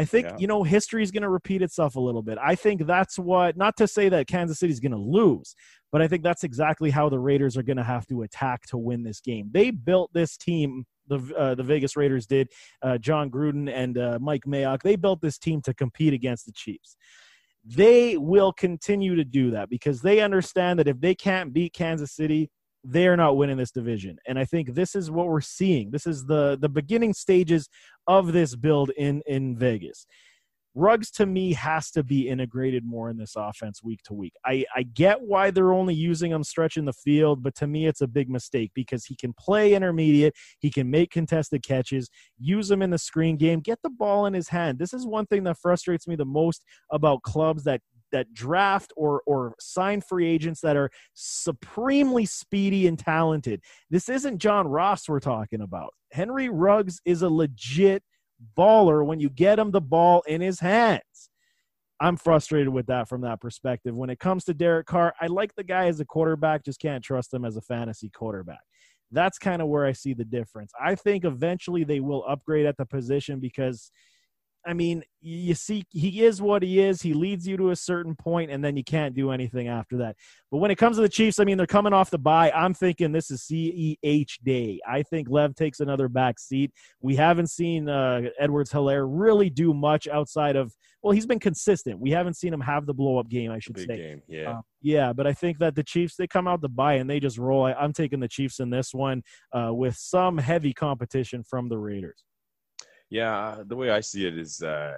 I think, yeah. you know, history is going to repeat itself a little bit. I think that's what, not to say that Kansas City is going to lose, but I think that's exactly how the Raiders are going to have to attack to win this game. They built this team the uh, the Vegas Raiders did. Uh, Jon Gruden and uh, Mike Mayock. They built this team to compete against the Chiefs. They will continue to do that because they understand that if they can't beat Kansas City, they're not winning this division. And I think this is what we're seeing. This is the the beginning stages of this build in in Vegas. Ruggs to me has to be integrated more in this offense week to week. I, I get why they're only using him stretching the field, but to me it's a big mistake because he can play intermediate, he can make contested catches, use him in the screen game, get the ball in his hand. This is one thing that frustrates me the most about clubs that that draft or or sign free agents that are supremely speedy and talented. This isn't John Ross we're talking about. Henry Ruggs is a legit baller when you get him the ball in his hands. I'm frustrated with that from that perspective. When it comes to Derek Carr, I like the guy as a quarterback, just can't trust him as a fantasy quarterback. That's kind of where I see the difference. I think eventually they will upgrade at the position because – I mean, you see, he is what he is. He leads you to a certain point, and then you can't do anything after that. But when it comes to the Chiefs, I mean, they're coming off the bye. I'm thinking this is CEH day. I think Lev takes another back seat. We haven't seen uh, Edwards Helaire really do much outside of, well, he's been consistent. We haven't seen him have the blow up game, I should Big say. Game. Yeah. Uh, yeah, but I think that the Chiefs, they come out the bye and they just roll. I, am taking the Chiefs in this one uh, with some heavy competition from the Raiders. Yeah, the way I see it is, uh,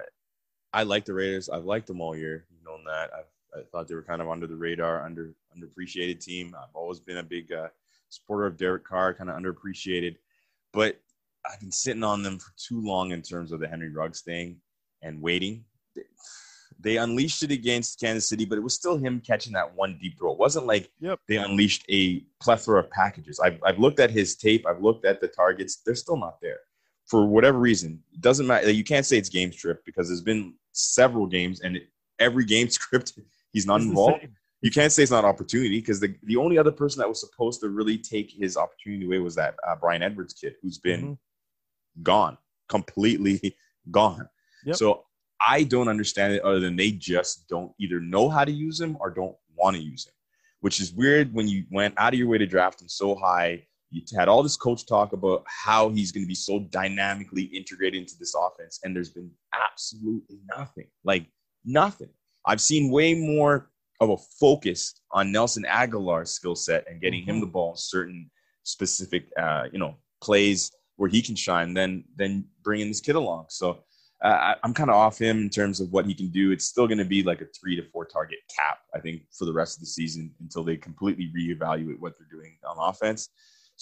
I like the Raiders. I've liked them all year. You've known that. I've, I thought they were kind of under the radar, under underappreciated team. I've always been a big uh, supporter of Derek Carr, kind of underappreciated. But I've been sitting on them for too long in terms of the Henry Ruggs thing and waiting. They unleashed it against Kansas City, but it was still him catching that one deep throw. It wasn't like yep. they unleashed a plethora of packages. I've, I've looked at his tape. I've looked at the targets. They're still not there for whatever reason, it doesn't matter. You can't say it's game script because there's been several games and every game script he's not involved. You can't say it's not opportunity because the, the only other person that was supposed to really take his opportunity away was that uh, Bryan Edwards kid who's been mm-hmm. gone, completely gone. Yep. So I don't understand it other than they just don't either know how to use him or don't want to use him, which is weird when you went out of your way to draft him so high. You had all this coach talk about how he's going to be so dynamically integrated into this offense, and there's been absolutely nothing. Like nothing. I've seen way more of a focus on Nelson Agholor's skill set and getting mm-hmm. him the ball in certain specific, uh, you know, plays where he can shine than than bringing this kid along. So uh, I'm kind of off him in terms of what he can do. It's still going to be like a three to four target cap, I think, for the rest of the season until they completely reevaluate what they're doing on offense.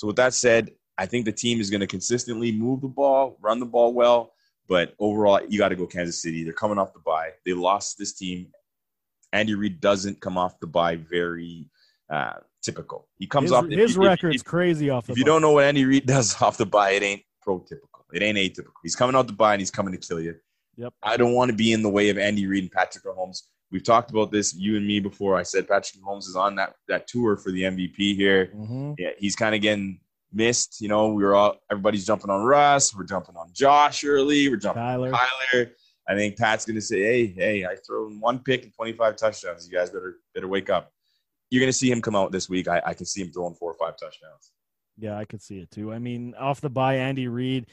So with that said, I think the team is going to consistently move the ball, run the ball well, but overall, you got to go Kansas City. They're coming off the bye. They lost this team. Andy Reid doesn't come off the bye very uh, typical. He comes his, off his if, record's if, crazy off. the If you don't know what Andy Reid does off the bye, it ain't prototypical. It ain't atypical. He's coming out the bye and he's coming to kill you. Yep. I don't want to be in the way of Andy Reid and Patrick Mahomes. We've talked about this, you and me, before. I said Patrick Mahomes is on that that tour for the MVP here. Mm-hmm. Yeah, he's kind of getting missed. You know, we were all everybody's jumping on Russ. We're jumping on Josh early. We're jumping Kyler. on Kyler. I think Pat's going to say, "Hey, hey, I throw in one pick and 25 touchdowns. You guys better better wake up." You're going to see him come out this week. I, I can see him throwing four or five touchdowns. Yeah, I could see it too. I mean, off the bye, Andy Reid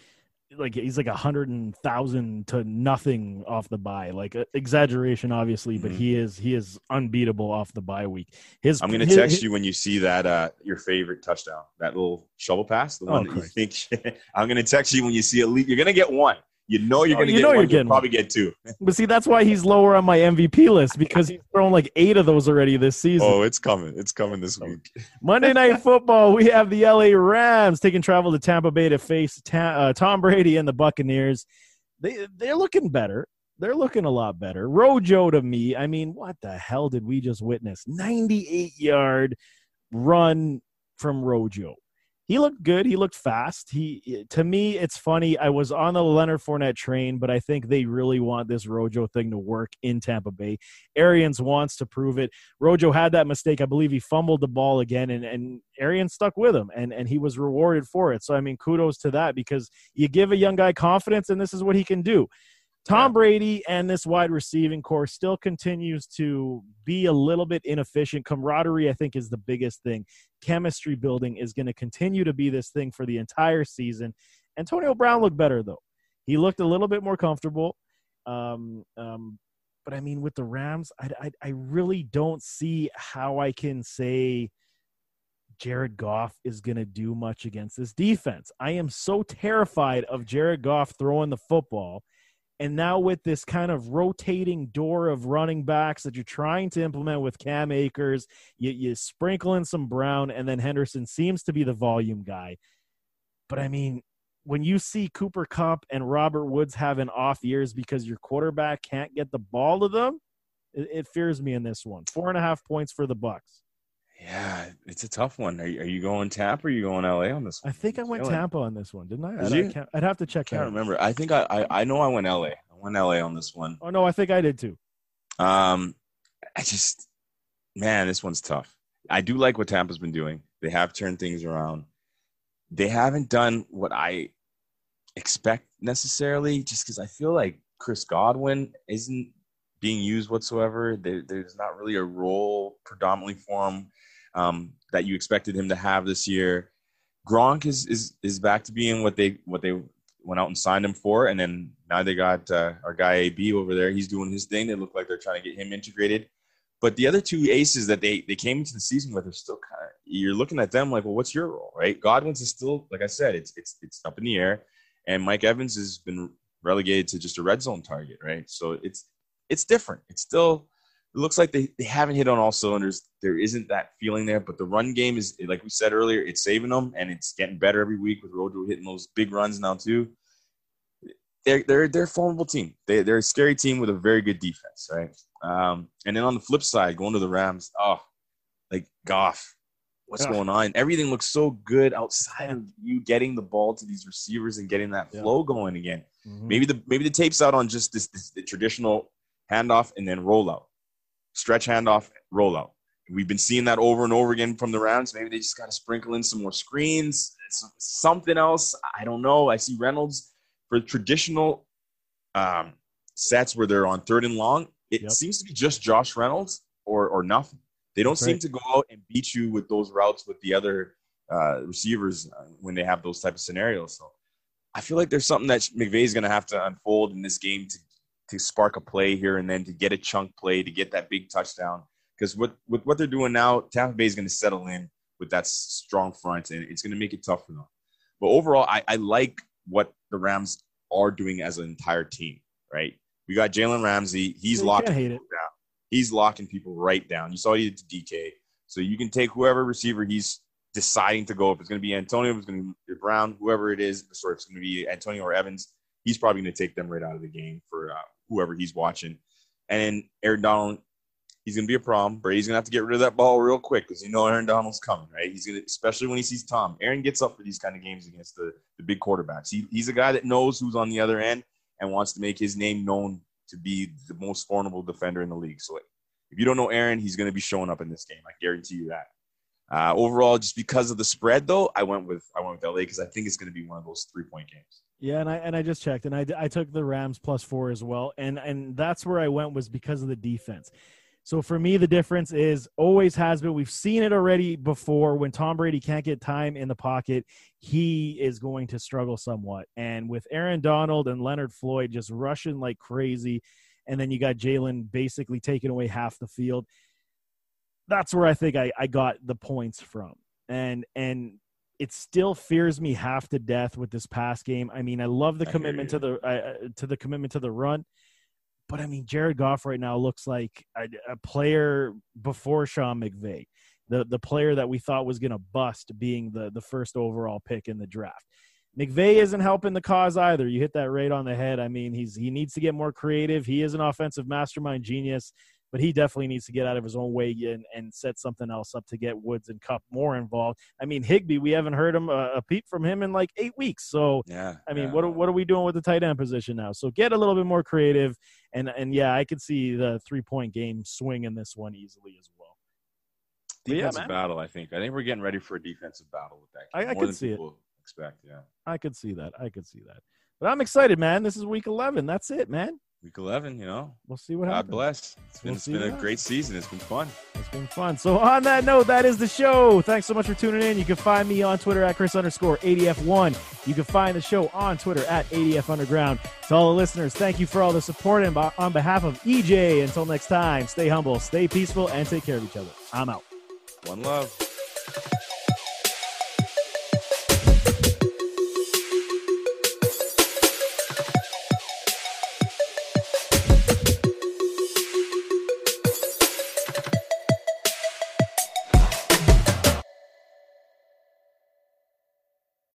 like he's like a hundred and thousand to nothing off the bye. Like uh, exaggeration, obviously, but mm-hmm. he is he is unbeatable off the bye week. His I'm gonna his, text his, you when you see that uh your favorite touchdown, that little shovel pass, the oh, one that you think. I'm gonna text you when you see a lead. You're gonna get one. You know you're going to oh, you get know one. You're getting probably get two. But see, that's why he's lower on my MVP list because he's thrown like eight of those already this season. Oh, it's coming. It's coming this week. Monday Night Football, we have the LA Rams taking travel to Tampa Bay to face ta- uh, Tom Brady and the Buccaneers. They, they're looking better. They're looking a lot better. Rojo to me, I mean, what the hell did we just witness? 98 yard run from Rojo he looked good. He looked fast. He to me, it's funny. I was on the Leonard Fournette train, but I think they really want this Rojo thing to work in Tampa Bay. Arians wants to prove it. Rojo had that mistake. I believe he fumbled the ball again, and and Arians stuck with him, and and he was rewarded for it. So I mean, kudos to that because you give a young guy confidence, and this is what he can do. Tom Brady and this wide receiving corps still continues to be a little bit inefficient. Camaraderie, I think, is the biggest thing. Chemistry building is going to continue to be this thing for the entire season. Antonio Brown looked better, though. He looked a little bit more comfortable. Um, um, but I mean, with the Rams, I, I, I really don't see how I can say Jared Goff is going to do much against this defense. I am so terrified of Jared Goff throwing the football – and now with this kind of rotating door of running backs that you're trying to implement with Cam Akers, you, you sprinkle in some Brown, and then Henderson seems to be the volume guy. But I mean, when you see Cooper Kupp and Robert Woods having off years because your quarterback can't get the ball to them, it, it fears me in this one. Four and a half points for the Bucks. Yeah, it's a tough one. Are you, are you going Tampa or are you going LA on this one? I think I went Tampa on this one, didn't I? Did I'd, I'd have to check. I can't remember. I think I, I, I know I went LA. I went LA on this one. Oh no, I think I did too. Um, I just man, this one's tough. I do like what Tampa's been doing. They have turned things around. They haven't done what I expect necessarily, just because I feel like Chris Godwin isn't being used whatsoever. There, there's not really a role predominantly for him um, that you expected him to have this year. Gronk is is is back to being what they what they went out and signed him for, and then now they got uh, our guy AB over there. He's doing his thing. They look like they're trying to get him integrated. But the other two aces that they they came into the season with are still kind of you're looking at them like, well, what's your role, right? Godwin's is still like I said, it's it's it's up in the air, and Mike Evans has been relegated to just a red zone target, right? So it's it's different. It's still it looks like they, they haven't hit on all cylinders. There isn't that feeling there, but the run game is like we said earlier, it's saving them and it's getting better every week with Rojo hitting those big runs now too. They're they're they're a formidable team. They they're a scary team with a very good defense, right? Um, and then on the flip side, going to the Rams, oh, like Goff, what's yeah. going on? Everything looks so good outside of you getting the ball to these receivers and getting that flow going again. Mm-hmm. Maybe the maybe the tape's out on just this, this the traditional handoff and then rollout stretch handoff, rollout. We've been seeing that over and over again from the Rams. Maybe they just got to sprinkle in some more screens, something else. I don't know. I see Reynolds for traditional um, sets where they're on third and long, it Yep. seems to be just Josh Reynolds or or nothing. They don't That's seem right. to go out and beat you with those routes with the other uh, receivers uh, when they have those type of scenarios. So I feel like there's something that McVay is going to have to unfold in this game to to spark a play here and then to get a chunk play to get that big touchdown. Because with with what they're doing now, Tampa Bay is going to settle in with that strong front, and it's going to make it tough for them. But overall, I, I like what the Rams are doing as an entire team. Right, we got Jalen Ramsey. He's You locking can't it. people down. He's locking people right down. You saw he did to DK. So you can take whoever receiver he's deciding to go. If it's going to be Antonio, if it's going to be Brown, whoever it is, sorry, if it's going to be Antonio or Evans, he's probably going to take them right out of the game for uh, whoever he's watching. And Aaron Donald, he's to be a problem. Brady's to have to get rid of that ball real quick because you know Aaron Donald's coming, right? He's to, especially when he sees Tom. Aaron gets up for these kind of games against the, the big quarterbacks. He, he's a guy that knows who's on the other end and wants to make his name known to be the most formidable defender in the league. So if you don't know Aaron, he's to be showing up in this game. I guarantee you that. Uh, overall, just because of the spread, though, I went with I went with LA because I think it's going to be one of those three point games. Yeah, and I and I just checked, and I I took the Rams plus four as well, and and that's where I went was because of the defense. So for me, the difference is always has been. We've seen it already before. When Tom Brady can't get time in the pocket, he is going to struggle somewhat. And with Aaron Donald and Leonard Floyd just rushing like crazy, and then you got Jalen basically taking away half the field. That's where I think I, I got the points from. And and it still fears me half to death with this pass game. I mean, I love the commitment to the uh, to the commitment to the run, but I mean, Jared Goff right now looks like a, a player before Sean McVay, the the player that we thought was going to bust, being the the first overall pick in the draft. McVay isn't helping the cause either. You hit that right on the head. I mean, he's he needs to get more creative. He is an offensive mastermind genius, but he definitely needs to get out of his own way and, and set something else up to get Woods and Kupp more involved. I mean, Higbee, we haven't heard him uh, a peep from him in like eight weeks. So Yeah, I mean, yeah. what are, what are we doing with the tight end position now? So get a little bit more creative, and and yeah, I could see the three point game swing in this one easily as well. But yeah, battle? I think. I think we're getting ready for a defensive battle with that. I- Game, I more could see it. Expect, yeah. I could see that. I could see that. But I'm excited, man. This is week 11. That's it, man. Week eleven, you know. We'll see what God happens. God bless. It's been We'll it's been a great season. It's been fun. It's been fun. So on that note, that is the show. Thanks so much for tuning in. You can find me on Twitter at Chris underscore ADF1. You can find the show on Twitter at ADF Underground. To all the listeners, thank you for all the support. And on behalf of EJ, until next time, stay humble, stay peaceful, and take care of each other. I'm out. One love.